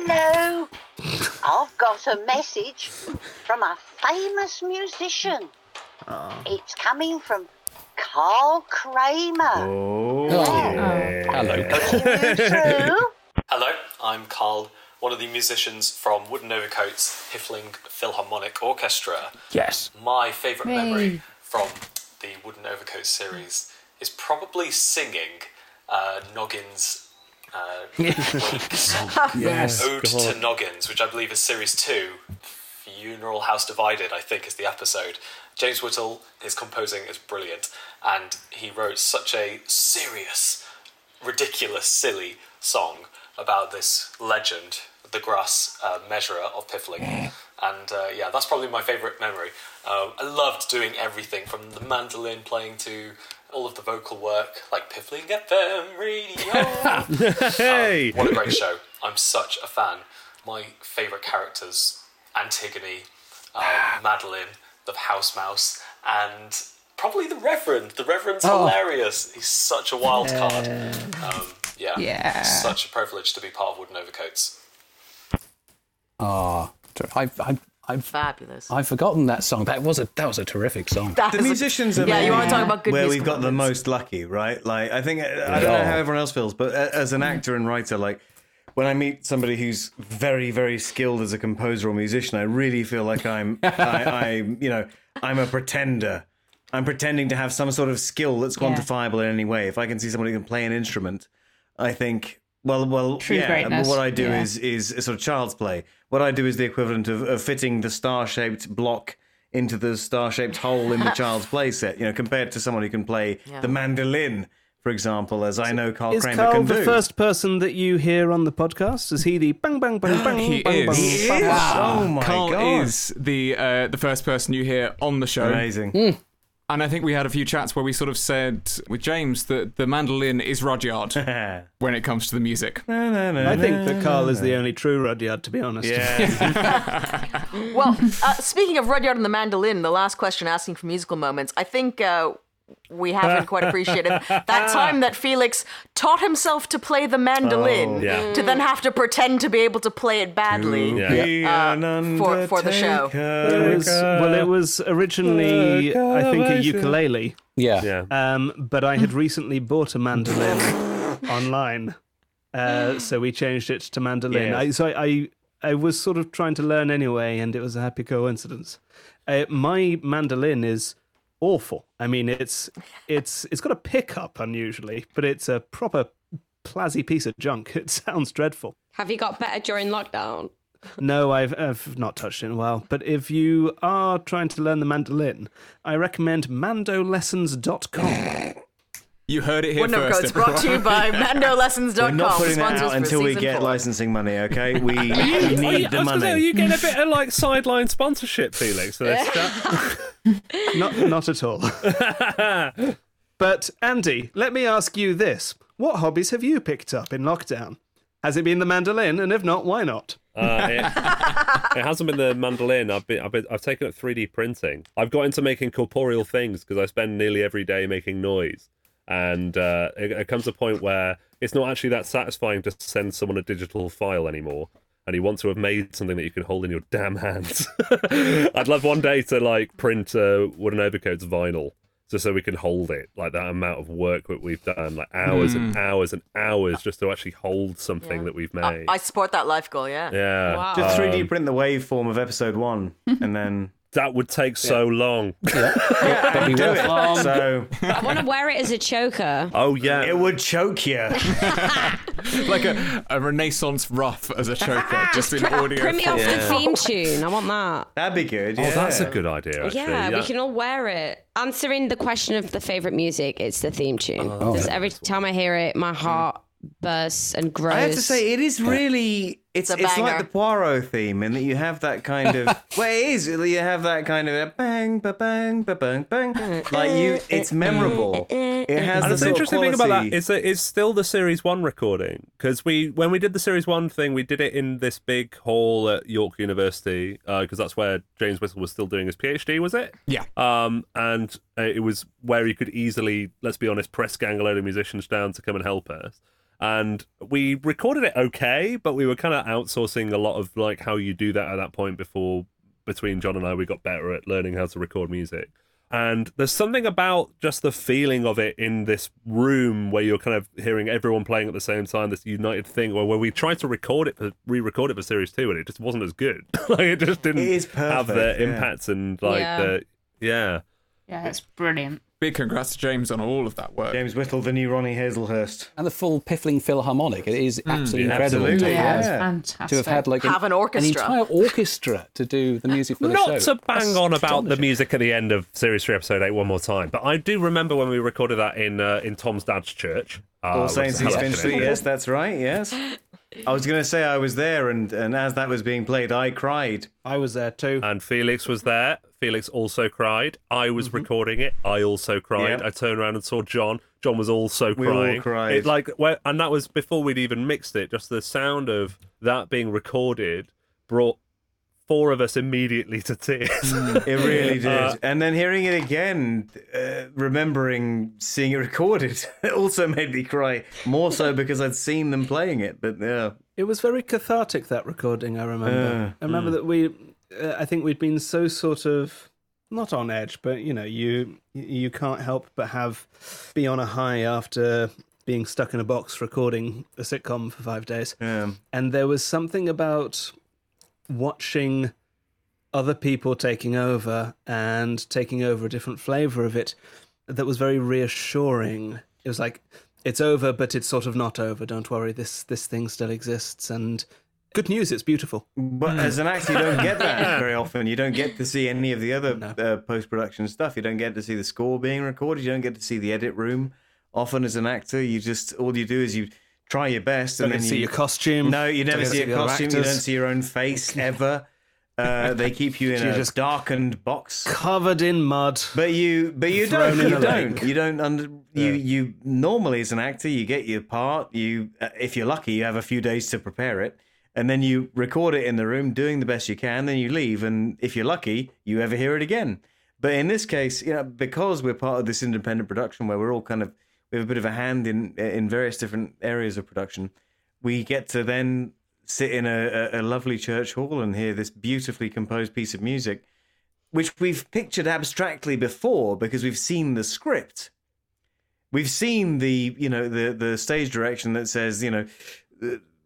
Hello. I've got a message from a famous musician. It's coming from Carl Kramer. Oh, Hello. through. Hello, I'm Carl, one of the musicians from Wooden Overcoats Piffling Philharmonic Orchestra. Yes. My favourite Hey. memory from the Wooden Overcoats series is probably singing uh, Noggins. Uh, Yes, Ode to Noggins, which I believe is series two. Funeral House Divided, I think, is the episode. James Whittle, his composing is brilliant, and he wrote such a serious, ridiculous, silly song about this legend, the grass uh, measurer of Piffling. And uh, yeah, that's probably my favourite memory. Um, I loved doing everything from the mandolin playing to all of the vocal work, like Piffling FM Radio. Hey! Um, what a great show. I'm such a fan. My favourite characters Antigone, um, Madeleine, the house mouse, and probably the Reverend. The Reverend's Oh. hilarious. He's such a wild card. Um, yeah. Yeah. Such a privilege to be part of Wooden Overcoats. Ah, I've, I've, I've, Fabulous. I've forgotten that song. That was a that was a terrific song. the musicians are yeah, you want to talk about good where we've got the most lucky, right? Like, I think I don't know how everyone else feels, but as an actor and writer, like when I meet somebody who's very, very skilled as a composer or musician, I really feel like I'm, I, I, you know, I'm a pretender. I'm pretending to have some sort of skill that's Yeah. quantifiable in any way. If I can see somebody who can play an instrument, I think, well, well, True yeah. greatness, What I do yeah. is is a sort of child's play. What I do is the equivalent of, of fitting the star-shaped block into the star-shaped hole in the child's play set. You know, compared to someone who can play Yeah. the mandolin, for example, as I know Carl Is Kramer Carl can the do. first person that you hear on the podcast? Is he the bang bang bang bang He bang is. bang? bang, bang? Oh my Carl God. Carl is the uh, the first person you hear on the show. Amazing. And I think we had a few chats where we sort of said with James that the mandolin is Rudyard when it comes to the music. I think that Carl is the only true Rudyard, to be honest. Yeah. well, uh, speaking of Rudyard and the mandolin, the last question asking for musical moments, I think uh, we haven't quite appreciated that time that Felix taught himself to play the mandolin Oh, yeah. to then have to pretend to be able to play it badly be uh, for, for the show. It was, well, it was originally, I think, a ukulele. Yeah. Yeah. Um, but I had recently bought a mandolin online, uh, so we changed it to mandolin. Yes. I, so I, I, I was sort of trying to learn anyway, and it was a happy coincidence. Uh, my mandolin is awful. I mean, it's it's it's got a pickup unusually, but it's a proper plazzy piece of junk. It sounds dreadful. Have you got better during lockdown? No, I've, I've not touched it in a while. But if you are trying to learn the mandolin, I recommend mandolessons.com. You heard it here Wooden first. Overcoats brought to you by mandolessons.com. We're not putting that sponsors out until we get four. licensing money, okay? We, we you- need the I was gonna say, money. are you getting a bit of like sideline sponsorship, Felix, for this stuff? not, not at all. but Andy, let me ask you this: what hobbies have you picked up in lockdown? Has it been the mandolin? And if not, why not? Uh, it, it hasn't been the mandolin. I've been, I've been, I've taken up 3D printing. I've got into making corporeal things because I spend nearly every day making noise, and uh, it, it comes a point where it's not actually that satisfying to send someone a digital file anymore. And you want to have made something that you can hold in your damn hands. I'd love one day to like print uh, Wooden Overcoats vinyl just so we can hold it like that amount of work that we've done like hours and Hmm. hours and hours just to actually hold something that we've made I support that life goal. Yeah. yeah Just 3D um, print the waveform of episode one, and then that would take so long yeah, do it. So I want to wear it as a choker. oh yeah it would choke you. like a, a Renaissance ruff as a choker, just in audio. Print me form. off the theme tune. I want that. That'd be good. oh Yeah. that's a good idea actually Yeah, we can all wear it. Answering the question of the favorite music, it's the theme tune. Oh. Because every time I hear it, my heart bursts and grows. I have to say, it is really. It's It's it's like the Poirot theme, in that you have that kind of. well, it is. You have that kind of a bang, ba bang, ba bang, bang. Like you, it's memorable. It has and the the sort of interesting thing about that is that it's still the series one recording because we when we did the series one thing we did it in this big hall at York University because that's where James Whittle was still doing his PhD was it Yeah. um and uh, it was where he could easily let's be honest press gang a load of musicians down to come and help us and we recorded it okay but we were kind of outsourcing a lot of like how you do that at that point before between John and I we got better at learning how to record music and there's something about just the feeling of it in this room where you're kind of hearing everyone playing at the same time, this united thing. Where, where we tried to record it for re-record it for series two, and it just wasn't as good. like it just didn't It is have the perfect, yeah. impacts and like Yeah. the yeah. Yeah, it's brilliant. Big congrats to James on all of that work. James Whittle, the new Ronnie Hazlehurst. And the full Piffling Philharmonic. It is absolutely yeah, incredible absolutely, to, yeah. have, it's fantastic. to have had like Have an orchestra. entire orchestra to do the music for the Not show. to bang on about the music at the end of series three, episode eight, one more time, but I do remember when we recorded that in uh, in Tom's dad's church. Uh, All which Saints East Finchley. Yes, that's right. Yes. I was going to say I was there, and, and as that was being played, I cried. I was there too. and Felix was there. Felix also cried. I was mm-hmm. recording it. I also cried. Yeah. I turned around and saw John. John was also We all crying. cried. It, like, and that was before we'd even mixed it. Just the sound of that being recorded brought four of us immediately to tears. It really did. Uh, and then hearing it again, uh, remembering seeing it recorded, it also made me cry. More so because I'd seen them playing it. But yeah, It was very cathartic that recording. I remember. Uh, I remember that we. Uh, I think we'd been so sort of not on edge, but you know, you you can't help but have be on a high after being stuck in a box recording a sitcom for five days. yeah. And there was something about watching other people taking over and taking over a different flavor of it that was very reassuring. It was like it's over, but it's sort of not over. Don't worry, this this thing still exists, and good news, it's beautiful. But as an actor, you don't get that very often. You don't get to see any of the other uh, post production stuff. You don't get to see the score being recorded. You don't get to see the edit room. Often, as an actor, you just all you do is you try your best, Don't and then see you, your costume. No, you never see the costume. You don't see your own face ever. Uh, they keep you in You're a just darkened box, covered in mud. But you, but you don't. You don't. You don't. Under, you, you normally as an actor, you get your part. You, uh, if you're lucky, you have a few days to prepare it, and then you record it in the room, doing the best you can. Then you leave, and if you're lucky, you ever hear it again. But in this case, you know, because we're part of this independent production where we're all kind of we have a bit of a hand in in various different areas of production, we get to then sit in a, a, lovely church hall and hear this beautifully composed piece of music, which we've pictured abstractly before because we've seen the script. We've seen the you know the the stage direction that says you know.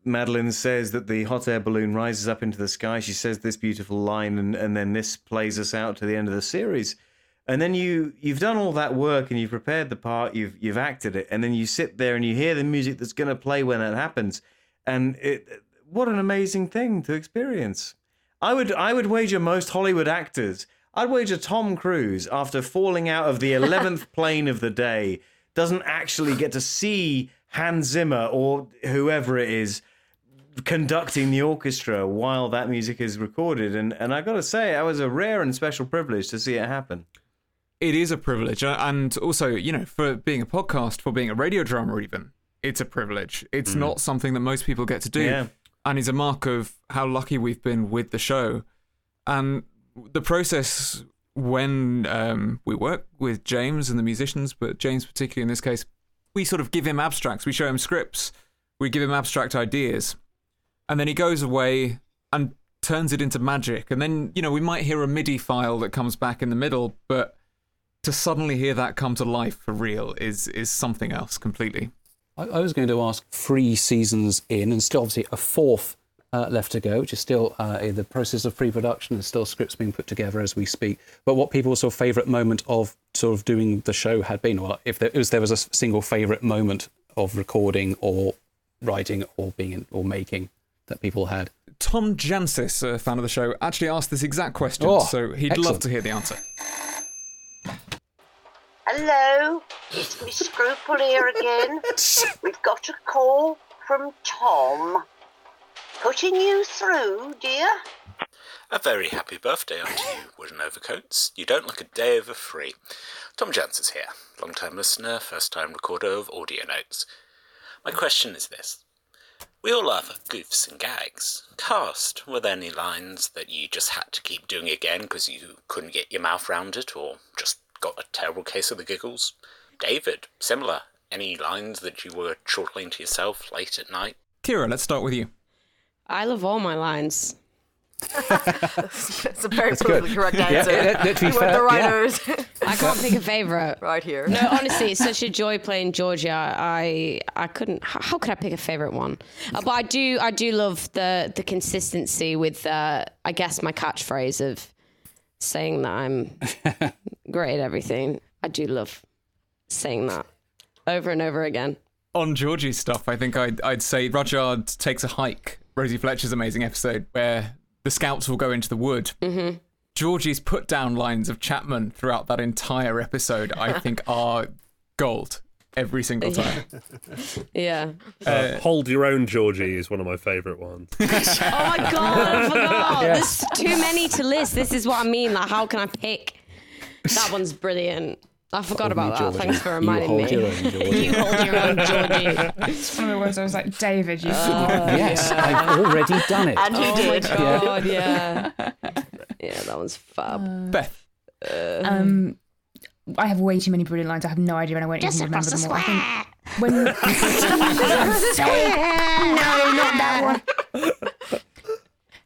Madeleine says that the hot air balloon rises up into the sky. She says this beautiful line, and, and then this plays us out to the end of the series. And then you you've done all that work and you've prepared the part, you've you've acted it, and then you sit there and you hear the music that's going to play when that happens, and it what an amazing thing to experience. I would I would wager most Hollywood actors. I'd wager Tom Cruise after falling out of the eleventh plane of the day doesn't actually get to see Hans Zimmer or whoever it is conducting the orchestra while that music is recorded. And and I got to say, that was a rare and special privilege to see it happen. It is a privilege, and also, you know, for being a podcast, for being a radio drama, even it's a privilege. It's not something that most people get to do. Yeah. And is a mark of how lucky we've been with the show. And the process when um, we work with James and the musicians, but James particularly in this case, we sort of give him abstracts. We show him scripts. We give him abstract ideas. And then he goes away and turns it into magic. And then, you know, we might hear a MIDI file that comes back in the middle, but to suddenly hear that come to life for real is is something else completely. I, I was going to ask three seasons in, and still obviously a fourth uh, left to go, which is still uh, in the process of pre-production. There's still scripts being put together as we speak. But what people's sort of favourite moment of sort of doing the show had been, or if there, was there was a single favourite moment of recording or writing or being in, or making that people had. Tom Jansis, a fan of the show, actually asked this exact question, Oh, so he'd love to hear the answer. Hello, it's Miss Scruple here again. We've got a call from Tom. Putting you through, dear. A very happy birthday unto you, Wooden Overcoats. You don't look a day over free. Tom Jancis here, long time listener, first time recorder of audio notes. My question is this We all love goofs and gags. Cast, were there any lines that you just had to keep doing again because you couldn't get your mouth round it or just got a terrible case of the giggles? David, similar. Any lines that you were chortling to yourself late at night? Ciara, let's start with you. I love all my lines. It's a very That's good. politically correct answer. yeah, to be You fair, the yeah. writers. I can't pick a favorite. Right here. No, honestly, it's such a joy playing Georgie. I I couldn't. How, how could I pick a favorite one? Uh, but I do. I do love the the consistency with. Uh, I guess my catchphrase of saying that I'm great at everything. I do love saying that over and over again. On Georgie's stuff, I think I'd, I'd say Rudyard takes a hike. Rosie Fletcher's amazing episode where the scouts will go into the wood. Mm-hmm. Georgie's put down lines of Chapman throughout that entire episode, I think, are gold every single time. Yeah. Uh, Hold Your Own, Georgie is one of my favourite ones. Oh my god, I forgot. Yeah. There's too many to list. This is what I mean. Like, how can I pick? That one's brilliant. I forgot about that. Thanks for reminding hold me. your own, Georgie. you hold your own, Georgie. It's one of the words I was like, David, you. yes, I've already done it. And he oh did. my god, yeah. Yeah, that one's fab. Beth. Um, I have way too many brilliant lines. I have no idea, and I won't Just even remember across them the all. I think when no, not that one.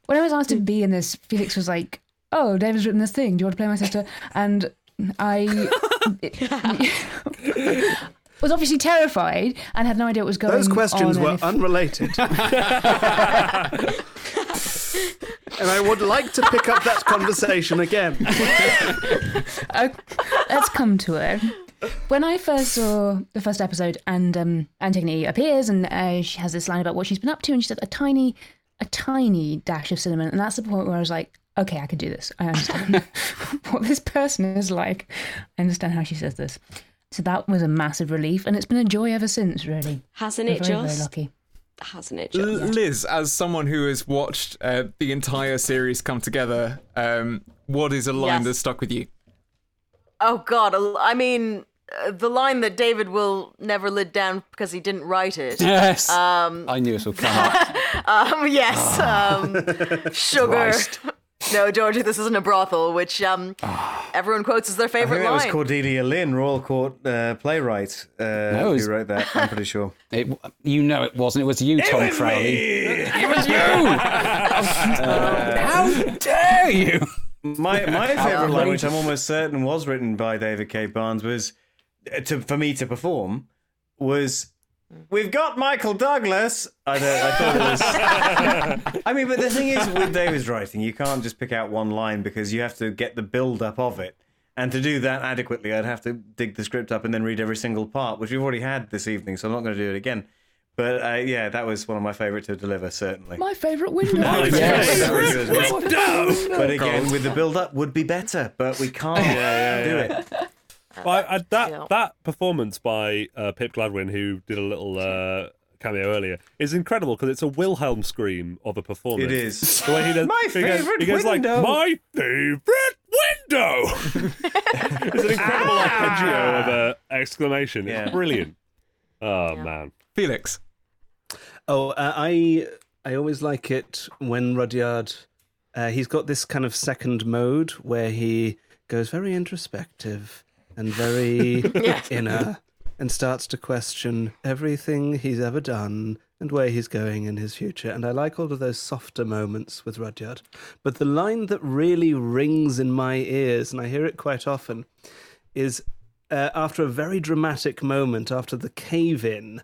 When I was asked to be in this, Felix was like, "Oh, David's written this thing. Do you want to play my sister?" And I was obviously terrified and had no idea what was going on. Those questions and were if- unrelated. and I would like to pick up that conversation again. Uh, let's come to it. When I first saw the first episode, and um, Antigone appears, and uh, she has this line about what she's been up to, and she said a tiny, a tiny dash of cinnamon, and that's the point where I was like, okay, I can do this. I understand what this person is like. I understand how she says this. So that was a massive relief, and it's been a joy ever since. Really, Hasn't We're it very, just? Very lucky. Hasn't it L- just? Liz, as someone who has watched uh, the entire series come together, um, what is a line Yes. that stuck with you? Oh God! I mean, uh, the line that David will never lid down because he didn't write it. Yes. Um. I knew it would come up. um. Yes. Um. Sugar. Christ. No, Georgie, this isn't a brothel, which um, everyone quotes as their I favorite line. that was line. Cordelia Lynn, Royal Court uh, playwright, uh, No, it was- who wrote that. I'm pretty sure. It, you know it wasn't. It was you, Tom Crowley. It was you. How dare you? My my favorite line, which. I'm almost certain was written by David K. Barnes, was uh, to for me to perform was. We've got Michael Douglas. I, don't, I thought it was. I mean, but the thing is, with David's writing, you can't just pick out one line because you have to get the build up of it. And to do that adequately, I'd have to dig the script up and then read every single part, which we've already had this evening, so I'm not going to do it again. But uh, yeah, that was one of my favourite to deliver, certainly. My favourite window. My Yes. favourite, that was good as well. Window! But again, with the build up, would be better, but we can't do it. Well, I, I, that that performance by uh, Pip Gladwin, who did a little uh, cameo earlier, is incredible because it's a Wilhelm scream of a performance. It is. The way he does, My he goes- favourite He goes like my favourite window. it's an incredible arpeggio of an exclamation. It's brilliant. Oh man. Felix. Oh, uh, I I always like it when Rudyard. Uh, he's got this kind of second mode where he goes very introspective and very inner and starts to question everything he's ever done and where he's going in his future. And I like all of those softer moments with Rudyard. But the line that really rings in my ears, and I hear it quite often, is uh, after a very dramatic moment, after the cave in,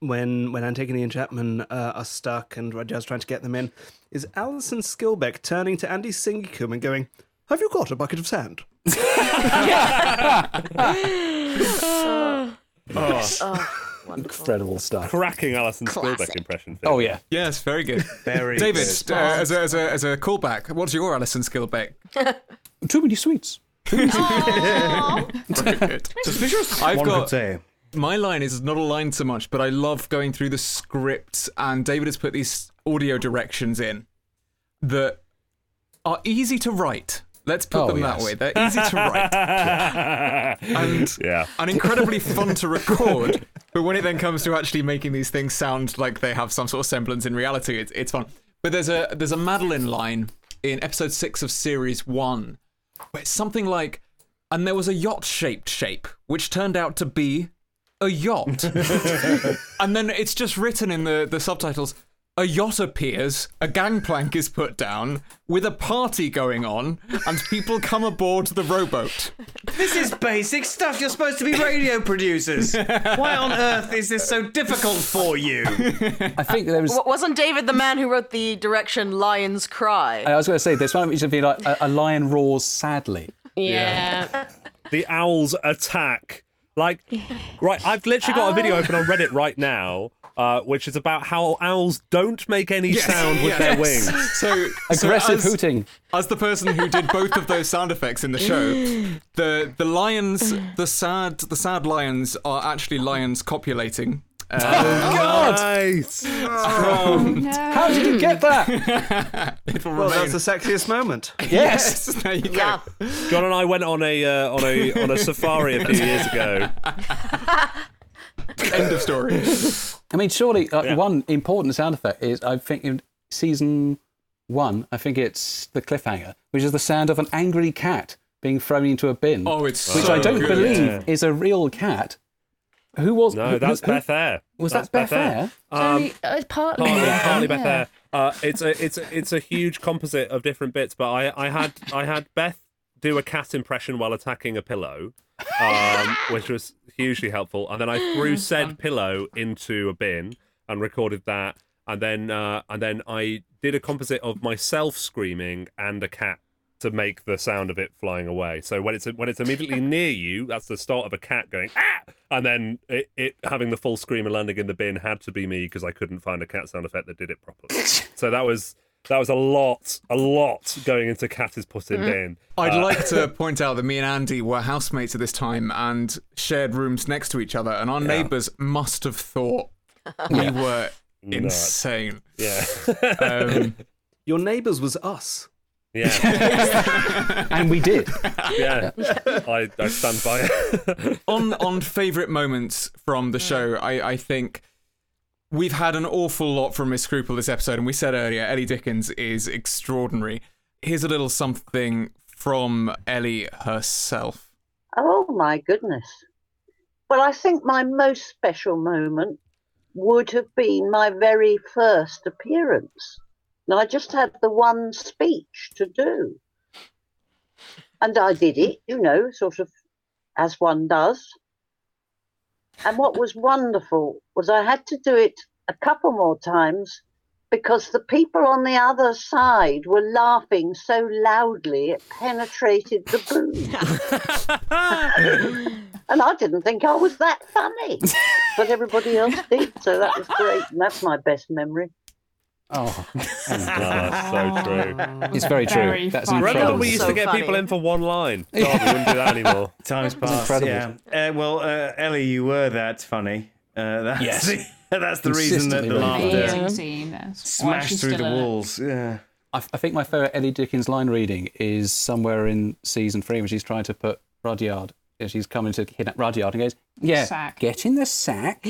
when when Antigone and Chapman uh, are stuck and Rudyard's trying to get them in, is Alison Skilbeck turning to Andy Secombe and going, Have you got a bucket of sand? Oh. Incredible stuff. Cracking Alison Spielbeck Classic. impression. Oh yeah. Yes, very good. Very David, good. uh, as, a, as, a, as a callback, what's your Alison Skilbeck? Too many sweets. Very good. Suspicious. I've One got could say. my line is not a line so much, but I love going through the script, and David has put these audio directions in that are easy to write. Let's put Oh, them yes. that way. They're easy to write and Yeah. and incredibly fun to record. But when it then comes to actually making these things sound like they have some sort of semblance in reality, it's, it's fun. But there's a there's a Madeleine line in episode six of series one, where it's something like, and there was a yacht shaped shape, which turned out to be a yacht. and then it's just written in the, the subtitles. A yacht appears, a gangplank is put down, with a party going on, and people come aboard the rowboat. This is basic stuff. You're supposed to be radio producers. Why on earth is this so difficult for you? I think there was. W- Wasn't David the man who wrote the direction "Lions Cry"? I was going to say there's one which would be like a, a lion roars sadly. Yeah. the owls attack. Like, right, I've literally got a video open on Reddit right now, uh, which is about how owls don't make any Yes, sound with their wings. So Aggressive as, hooting. As the person who did both of those sound effects in the show, the the lions, the sad the sad lions are actually lions copulating. Uh, Oh, God! Nice. From- How did you get that? it will Well, remain. that's the sexiest moment. Yes, there you go. John and I went on a uh, on a on a safari a few years ago. End of story. I mean, surely uh, Yeah. one important sound effect is I think in season one, I think it's the cliffhanger, which is the sound of an angry cat being thrown into a bin. Oh, it's which so I don't good. believe Yeah. is a real cat. Who was? No, who- that's who- Beth Eyre. Was That's that Beth Eyre? Um, So, uh, partly, partly, yeah, partly Beth yeah. Eyre. Uh, it's a it's a, it's a huge composite of different bits. But I, I had I had Beth do a cat impression while attacking a pillow, um, which was hugely helpful. And then I threw said pillow into a bin and recorded that. And then uh, and then I did a composite of myself screaming and a cat to make the sound of it flying away. So when it's when it's immediately near you, that's the start of a cat going ah, and then it, it having the full scream and landing in the bin had to be me because I couldn't find a cat sound effect that did it properly. so that was that was a lot, a lot going into cat is put in bin. I'd Uh, like to point out that me and Andy were housemates at this time and shared rooms next to each other, and our neighbours must have thought we Yeah. were Nuts. insane. Yeah. Um, Your neighbours was us. Yeah. and we did. Yeah. I, I stand by it. on on favourite moments from the show, I, I think we've had an awful lot from Miss Scruple this episode, and we said earlier, Ellie Dickens is extraordinary. Here's a little something from Ellie herself. Oh my goodness. Well, I think my most special moment would have been my very first appearance. And I just had the one speech to do. And I did it, you know, sort of as one does. And what was wonderful was I had to do it a couple more times because the people on the other side were laughing so loudly it penetrated the booth. and I didn't think I was that funny, but everybody else did, so that was great. And that's my best memory. Oh, that's so true. It's very true. Very That's funny. Incredible. when we used So to get funny. people in for one line? God, we wouldn't do that anymore. Times past. Yeah. Uh, well, uh, Ellie, you were that funny. Uh, that's Yes. the, that's the reason that the Consistently laughter Amazing scene. Smashed through the still in it. walls. Yeah. I, I think my favourite Ellie Dickens line reading is somewhere in season three when she's trying to put Rudyard she's coming to kidnap Rudyard and goes, "Yeah, Sack. get in the sack."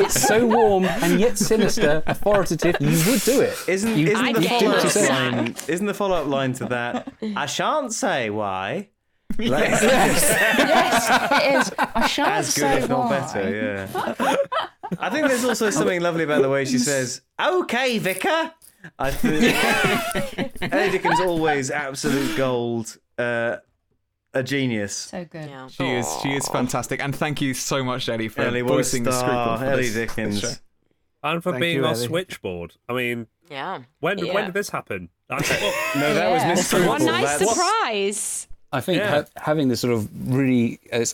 it's so warm and yet sinister, authoritative. You would do it. Isn't you, isn't the follow-up say. line? Isn't the follow up line to that? I shan't say why. Like- yes, it is. I shan't As good, say if not why. better. Yeah. I think there's also something lovely about the way she says, "Okay, Vicar." I think Ellie Dickens always absolute gold. Uh, a genius. So good. She is she is fantastic, and thank you so much, Ellie, for Ellie, what voicing the star. scruple. for Ellie this- this Dickens. show. And for Thank being you, our Ellie. switchboard. I mean, Yeah. when Yeah. when did this happen? No, that was Miss What a nice surprise. I think Yeah. ha- having this sort of really uh,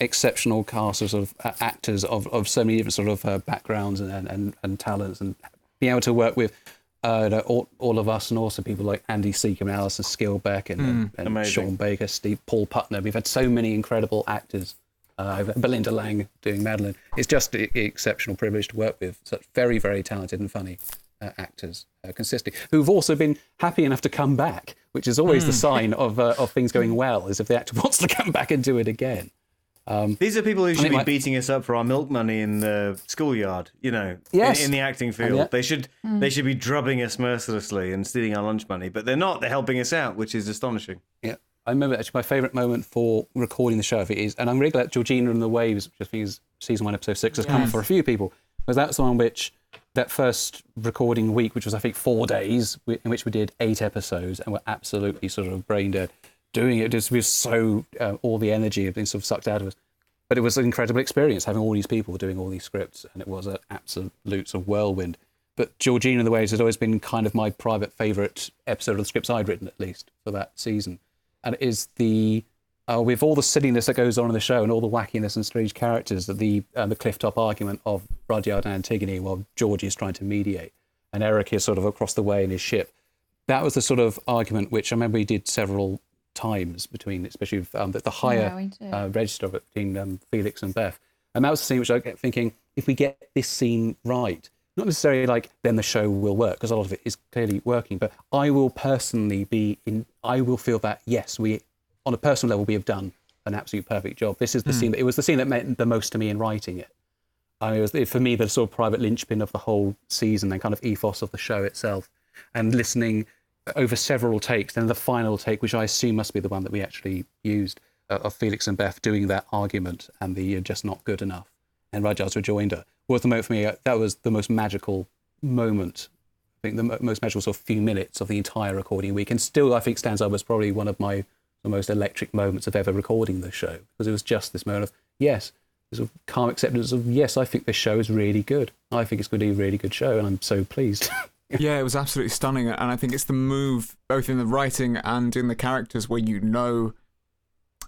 exceptional cast of sort of uh, actors of, of so many different sort of uh, backgrounds and, and, and, and talents, and being able to work with uh, all, all of us, and also people like Andy Secombe, Alison Skilbeck, and, and, and Sean Baker, Steve, Paul Putner. We've had so many incredible actors. Uh, Belinda Lang doing Madeleine. It's just an exceptional privilege to work with such very, very talented and funny uh, actors uh, consistently, who've also been happy enough to come back, which is always the Mm. sign of uh, of things going well, is if the actor wants to come back and do it again. Um, These are people who should be my- beating us up for our milk money in the schoolyard. You know, Yes. in, in the acting field, yet- they should Mm. they should be drubbing us mercilessly and stealing our lunch money, but they're not. They're helping us out, which is astonishing. Yeah, I remember actually my favourite moment for recording the show if it is, and I'm really glad Georgina and the Waves, which I think is season one, episode six, has come Yes. for a few people, because that's the one which that first recording week, which was I think four days, in which we did eight episodes and were absolutely sort of brain dead doing it. Just was so uh, all the energy had been sort of sucked out of us. But it was an incredible experience having all these people doing all these scripts, and it was an absolute sort of whirlwind. But Georgina and the Waves has always been kind of my private favourite episode of the scripts I'd written, at least for that season. And it is the uh, with all the silliness that goes on in the show and all the wackiness and strange characters, that the uh, the cliff top argument of Rudyard and Antigone while George is trying to mediate, and Eric is sort of across the way in his ship. That was the sort of argument which I remember we did several times between, especially with, um, the, the higher Yeah, uh, register of it between um, Felix and Beth. And that was the scene which I kept thinking, if we get this scene right, not necessarily like then the show will work, because a lot of it is clearly working, but I will personally be in, I will feel that, yes, we, on a personal level, we have done an absolute perfect job. This is the Hmm. scene, that, it was the scene that meant the most to me in writing it. I mean, it was, for me, the sort of private linchpin of the whole season and kind of ethos of the show itself. And listening over several takes, then the final take, which I assume must be the one that we actually used, uh, of Felix and Beth doing that argument and the you're just not good enough, and Rudyard's rejoinder, was the moment for me. uh, That was the most magical moment. I think the mo- most magical sort of few minutes of the entire recording week, and still, I think stands up as probably one of my the most electric moments of ever recording the show because it was just this moment of yes, sort of calm acceptance of yes, I think this show is really good. I think it's going to be a really good show, and I'm so pleased. yeah, it was absolutely stunning, and I think it's the move both in the writing and in the characters where you know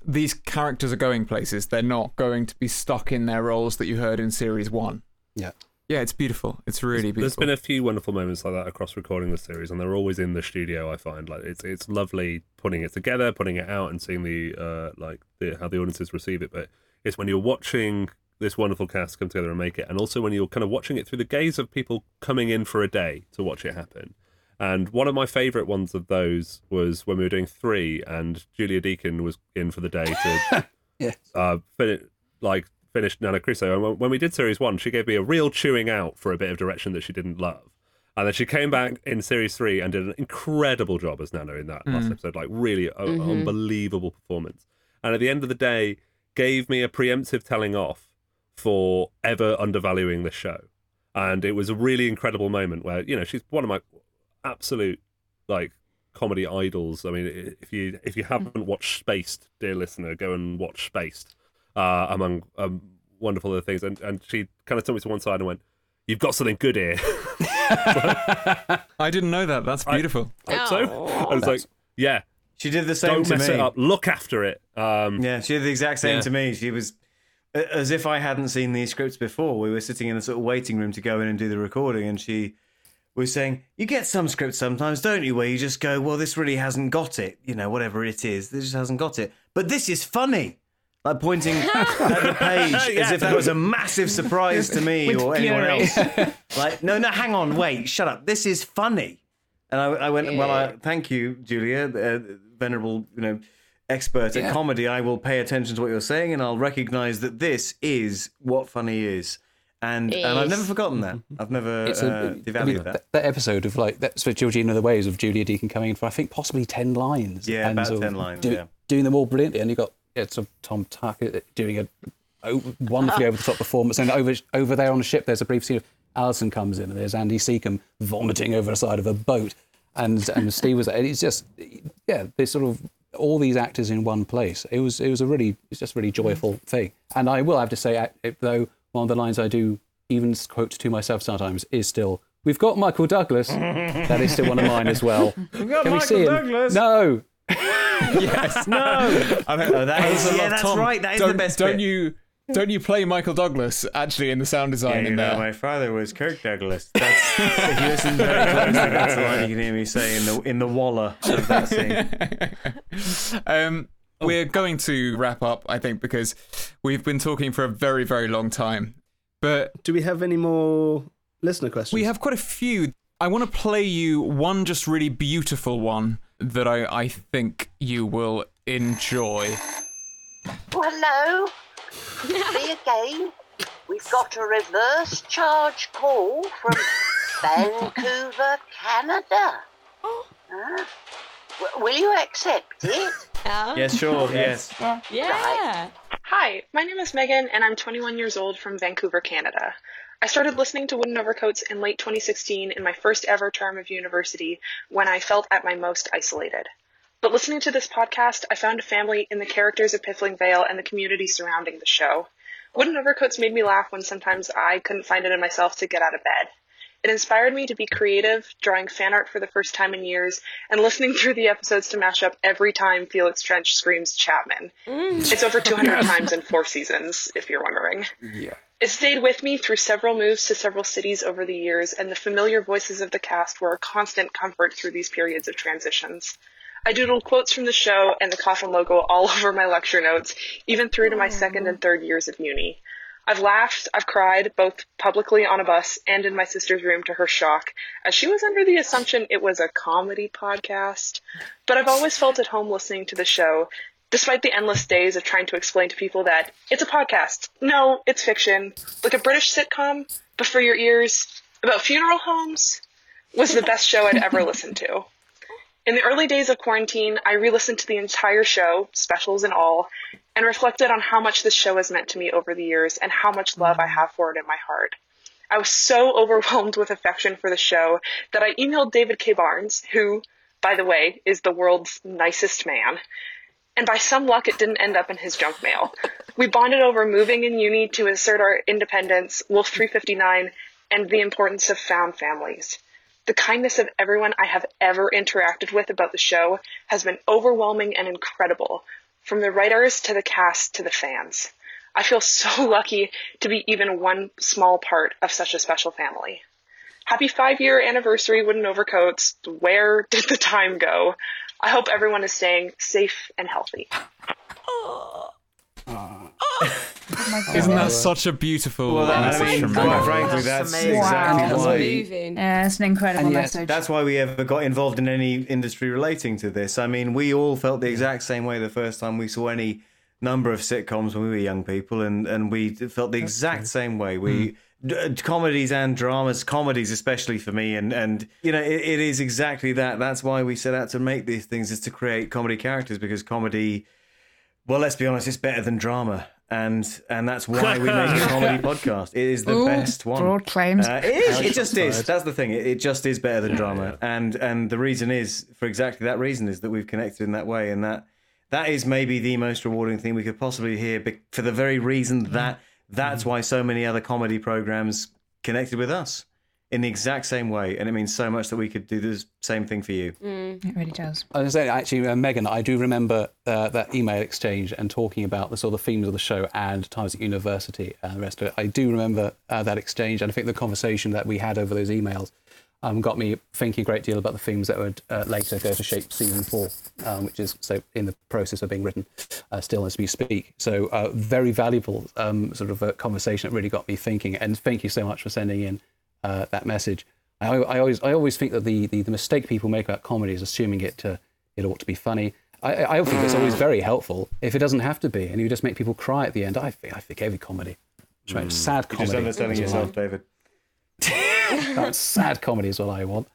these characters are going places. They're not going to be stuck in their roles that you heard in series one. Yeah. Yeah, it's beautiful. It's really beautiful. There's been a few wonderful moments like that across recording the series, and they're always in the studio. I find like it's it's lovely putting it together, putting it out, and seeing the uh like the, how the audiences receive it. But it's when you're watching this wonderful cast come together and make it, and also when you're kind of watching it through the gaze of people coming in for a day to watch it happen. And one of my favourite ones of those was when we were doing three, and Julia Deakin was in for the day to Yes. uh, fin- like finished Nana Crusoe. And when- when we did series one, she gave me a real chewing out for a bit of direction that she didn't love. And then she came back in series three and did an incredible job as Nana in that last Mm. episode. Like, really a- Mhm. unbelievable performance. And at the end of the day, gave me a preemptive telling off for ever undervaluing the show. And it was a really incredible moment where, you know, she's one of my absolute, like, comedy idols. I mean, if you if you haven't watched Spaced, dear listener, go and watch Spaced. Uh, among um, wonderful other things, and and she kind of took me to one side and went, "You've got something good here." I didn't know that. That's beautiful. I hope so. I was like, "Yeah." She did the same Don't to mess me. it up. Look after it. Um, Yeah, she did the exact same Yeah. to me. She was a- as if I hadn't seen these scripts before. We were sitting in the sort of waiting room to go in and do the recording, and she was saying, "You get some scripts sometimes, don't you, where you just go, well, this really hasn't got it. You know, whatever it is, this just hasn't got it. But this is funny." Like pointing at the page as if that was a massive surprise to me With or anyone fury. else. Like, no, no, hang on, wait, shut up. This is funny. And I, I went, well, I, thank you, Julia, uh, venerable, you know, expert Yeah. at comedy, I will pay attention to what you're saying and I'll recognize that this is what funny is. And It and I've never forgotten that. I've never It's uh, a, I devalued mean, that. that. that episode of like that's for Georgina the Waves of Julia Deakin coming in for I think possibly ten lines. Yeah, about 10 lines, do- yeah. doing them all brilliantly, and you got yeah, sort of Tom Tucker doing a wonderfully over the top performance, and over over there on the ship, there's a brief scene of Alison comes in, and there's Andy Secombe vomiting over the side of a boat, and and Steve was there, and it's just yeah, there's sort of all these actors in one place. It was it was a really it's just a really joyful mm. thing, and I will have to say, though one of the lines I do even quote to myself sometimes is still. We've got Michael Douglas. that is still one of mine as well. We've got Can we Michael see him? Douglas. No. yes. No. I mean, Oh, that I is- also yeah, that's Tom. right, that is the best Don't bit. you? Don't you play Michael Douglas actually in the sound Yeah, design you in know, there? my father was Kirk Douglas. That's, if you listen very closely, that's the line you can hear me say in the in the walla of that scene. Um, Oh. We're going to wrap up, I think, because we've been talking for a very, very long time. But do we have any more listener questions? We have quite a few. I want to play you one just really beautiful one that I, I think you will enjoy. Well, hello. Me again. We've got a reverse charge call from Vancouver, Canada. Oh. Huh? W- will you accept it? Oh. Yes, sure, yes. Yeah. Hi, my name is Megan, and I'm 21 years old from Vancouver, Canada. I started listening to Wooden Overcoats in late 2016 in my first ever term of university when I felt at my most isolated. But listening to this podcast, I found a family in the characters of Piffling Vale and the community surrounding the show. Wooden Overcoats made me laugh when sometimes I couldn't find it in myself to get out of bed. It inspired me to be creative, drawing fan art for the first time in years, and listening through the episodes to mash up every time Felix Trench screams Chapman. Mm. It's over 200 times in four seasons, if you're wondering. Yeah. It stayed with me through several moves to several cities over the years, and the familiar voices of the cast were a constant comfort through these periods of transitions. I doodled quotes from the show and the coffin logo all over my lecture notes, even through to my second and third years of uni. I've laughed, I've cried, both publicly on a bus and in my sister's room to her shock, as she was under the assumption it was a comedy podcast. But I've always felt at home listening to the show, despite the endless days of trying to explain to people that it's a podcast. No, it's fiction. Like a British sitcom, but for your ears, about funeral homes, was the best show I'd ever listened to. In the early days of quarantine, I re listened to the entire show, specials and all, and reflected on how much this show has meant to me over the years and how much love I have for it in my heart. I was so overwhelmed with affection for the show that I emailed David K. Barnes, who, by the way, is the world's nicest man. And by some luck, it didn't end up in his junk mail. We bonded over moving in uni to assert our independence, Wolf 359, and the importance of found families. The kindness of everyone I have ever interacted with about the show has been overwhelming and incredible, from the writers to the cast to the fans. I feel so lucky to be even one small part of such a special family. Happy five year anniversary, Wooden Overcoats. Where did the time go? I hope everyone is staying safe and healthy. Isn't that such a beautiful Well, that- message I mean, from quite frankly, that's Wow. exactly That's why. moving. Yeah, it's an incredible And yes, message. that's why we ever got involved in any industry relating to this. I mean, we all felt the exact same way the first time we saw any number of sitcoms when we were young people, and, and we felt the exact same way. We d- uh, comedies and dramas, comedies especially for me, and and you know, it, it is exactly that. That's why we set out to make these things is to create comedy characters because comedy. Well, let's be honest, it's better than drama. And and that's why we make a comedy podcast. It is the Ooh, best one. broad claims. Uh, it is. It just is. That's the thing. It, it just is better than drama. And and the reason is for exactly that reason is that we've connected in that way, and that that is maybe the most rewarding thing we could possibly hear. For the very reason that that's why so many other comedy programs connected with us in the exact same way, and it means so much that we could do the same thing for you. It really does. I was going to say, actually, uh, Megan, I do remember uh, that email exchange and talking about the sort of themes of the show and times at university and the rest of it. I do remember uh, that exchange, and I think the conversation that we had over those emails um, got me thinking a great deal about the themes that would uh, later go to shape season four, um, which is so in the process of being written uh, still as we speak. So, uh, very valuable um, sort of a conversation that really got me thinking. And thank you so much for sending in uh, that message. I, I always I always think that the, the, the mistake people make about comedy is assuming it uh, it ought to be funny, I, I think it's always very helpful if it doesn't have to be, and you just make people cry at the end. I think I think every comedy, mm. sad You're comedy. just underselling is what yourself, David. no, sad comedy is what I want.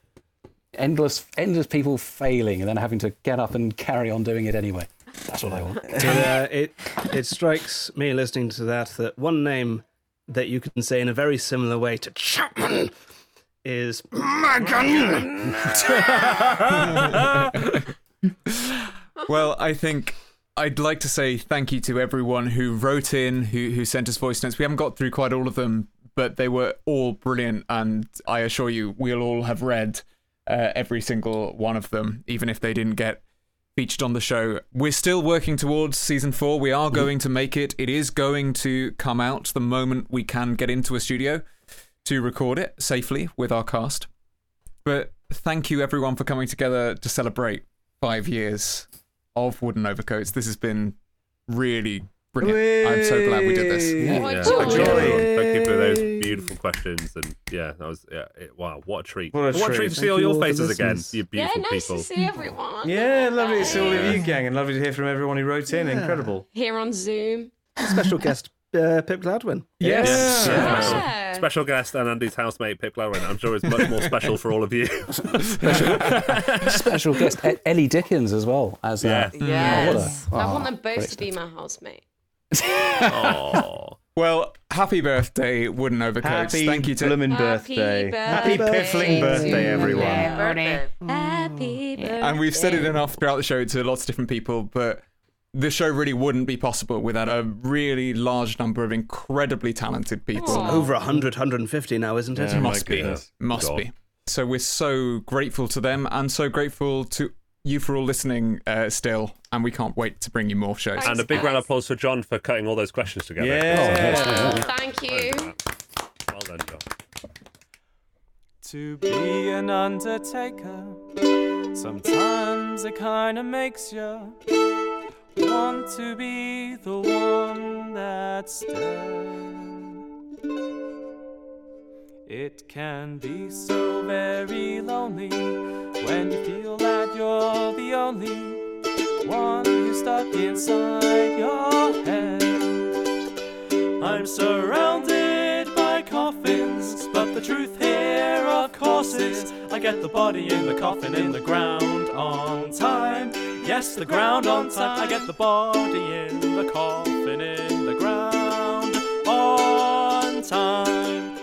Endless, endless people failing and then having to get up and carry on doing it anyway. That's what I want. But, uh, it it strikes me listening to that that one name that you can say in a very similar way to Chapman is well, I think I'd like to say thank you to everyone who wrote in, who who sent us voice notes. We haven't got through quite all of them, but they were all brilliant, and I assure you, we'll all have read uh, every single one of them, even if they didn't get featured on the show. We're still working towards season four. We are mm-hmm. going to make it. It is going to come out the moment we can get into a studio to record it safely with our cast. But thank you everyone for coming together to celebrate five years of Wooden Overcoats. This has been really brilliant. I'm so glad we did this. Yeah, What Thank you, joy. Thank you for those beautiful questions, and yeah, that was yeah. It, wow, what a treat! What a treat. treat to see all you your all faces again, listeners. you Yeah, beautiful nice people. to see everyone. Yeah, lovely to see all of you, gang, and lovely to hear from everyone who wrote in. Incredible. Here on Zoom. special guest uh, Pip Gladwin. Yes. Yeah. Special guest and Andy's housemate Pip Gladwin. I'm sure it's much more special for all of you. Special guest E- Ellie Dickens as well as uh, Yeah. oh, a- Yes. I oh, want them both to be my housemate. Aww. Well, happy birthday, Wooden Overcoats. Happy Thank you to bloomin' Happy birthday. Happy piffling birthday, to everyone. Birthday. Happy birthday. and we've said it enough throughout the show to lots of different people, but the show really wouldn't be possible without a really large number of incredibly talented people. Aw. Over 100, 150 now, isn't it? Yeah, must oh be, goodness. must God. be. So we're so grateful to them and so grateful to you for all listening uh, still, and we can't wait to bring you more shows. and a big round of applause for John for cutting all those questions together. Yeah. Oh, thank you. Well done, John. To be an undertaker, sometimes it kinda makes you want to be the one that's dead. It can be so very lonely when you feel that you're the only one who's stuck inside your head. I'm surrounded by coffins, but the truth here, of course, is I get the body in the coffin in the ground on time. Yes, the ground on time. I get the body in the coffin in the ground on time.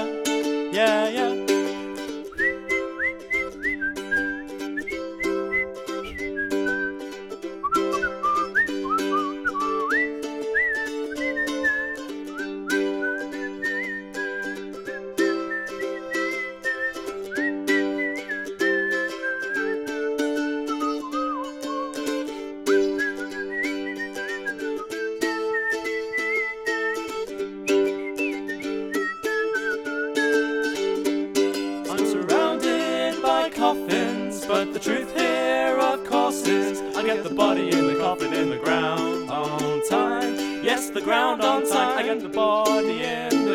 get the body in the coffin in the ground on time. Yes, the ground on time. I get the body in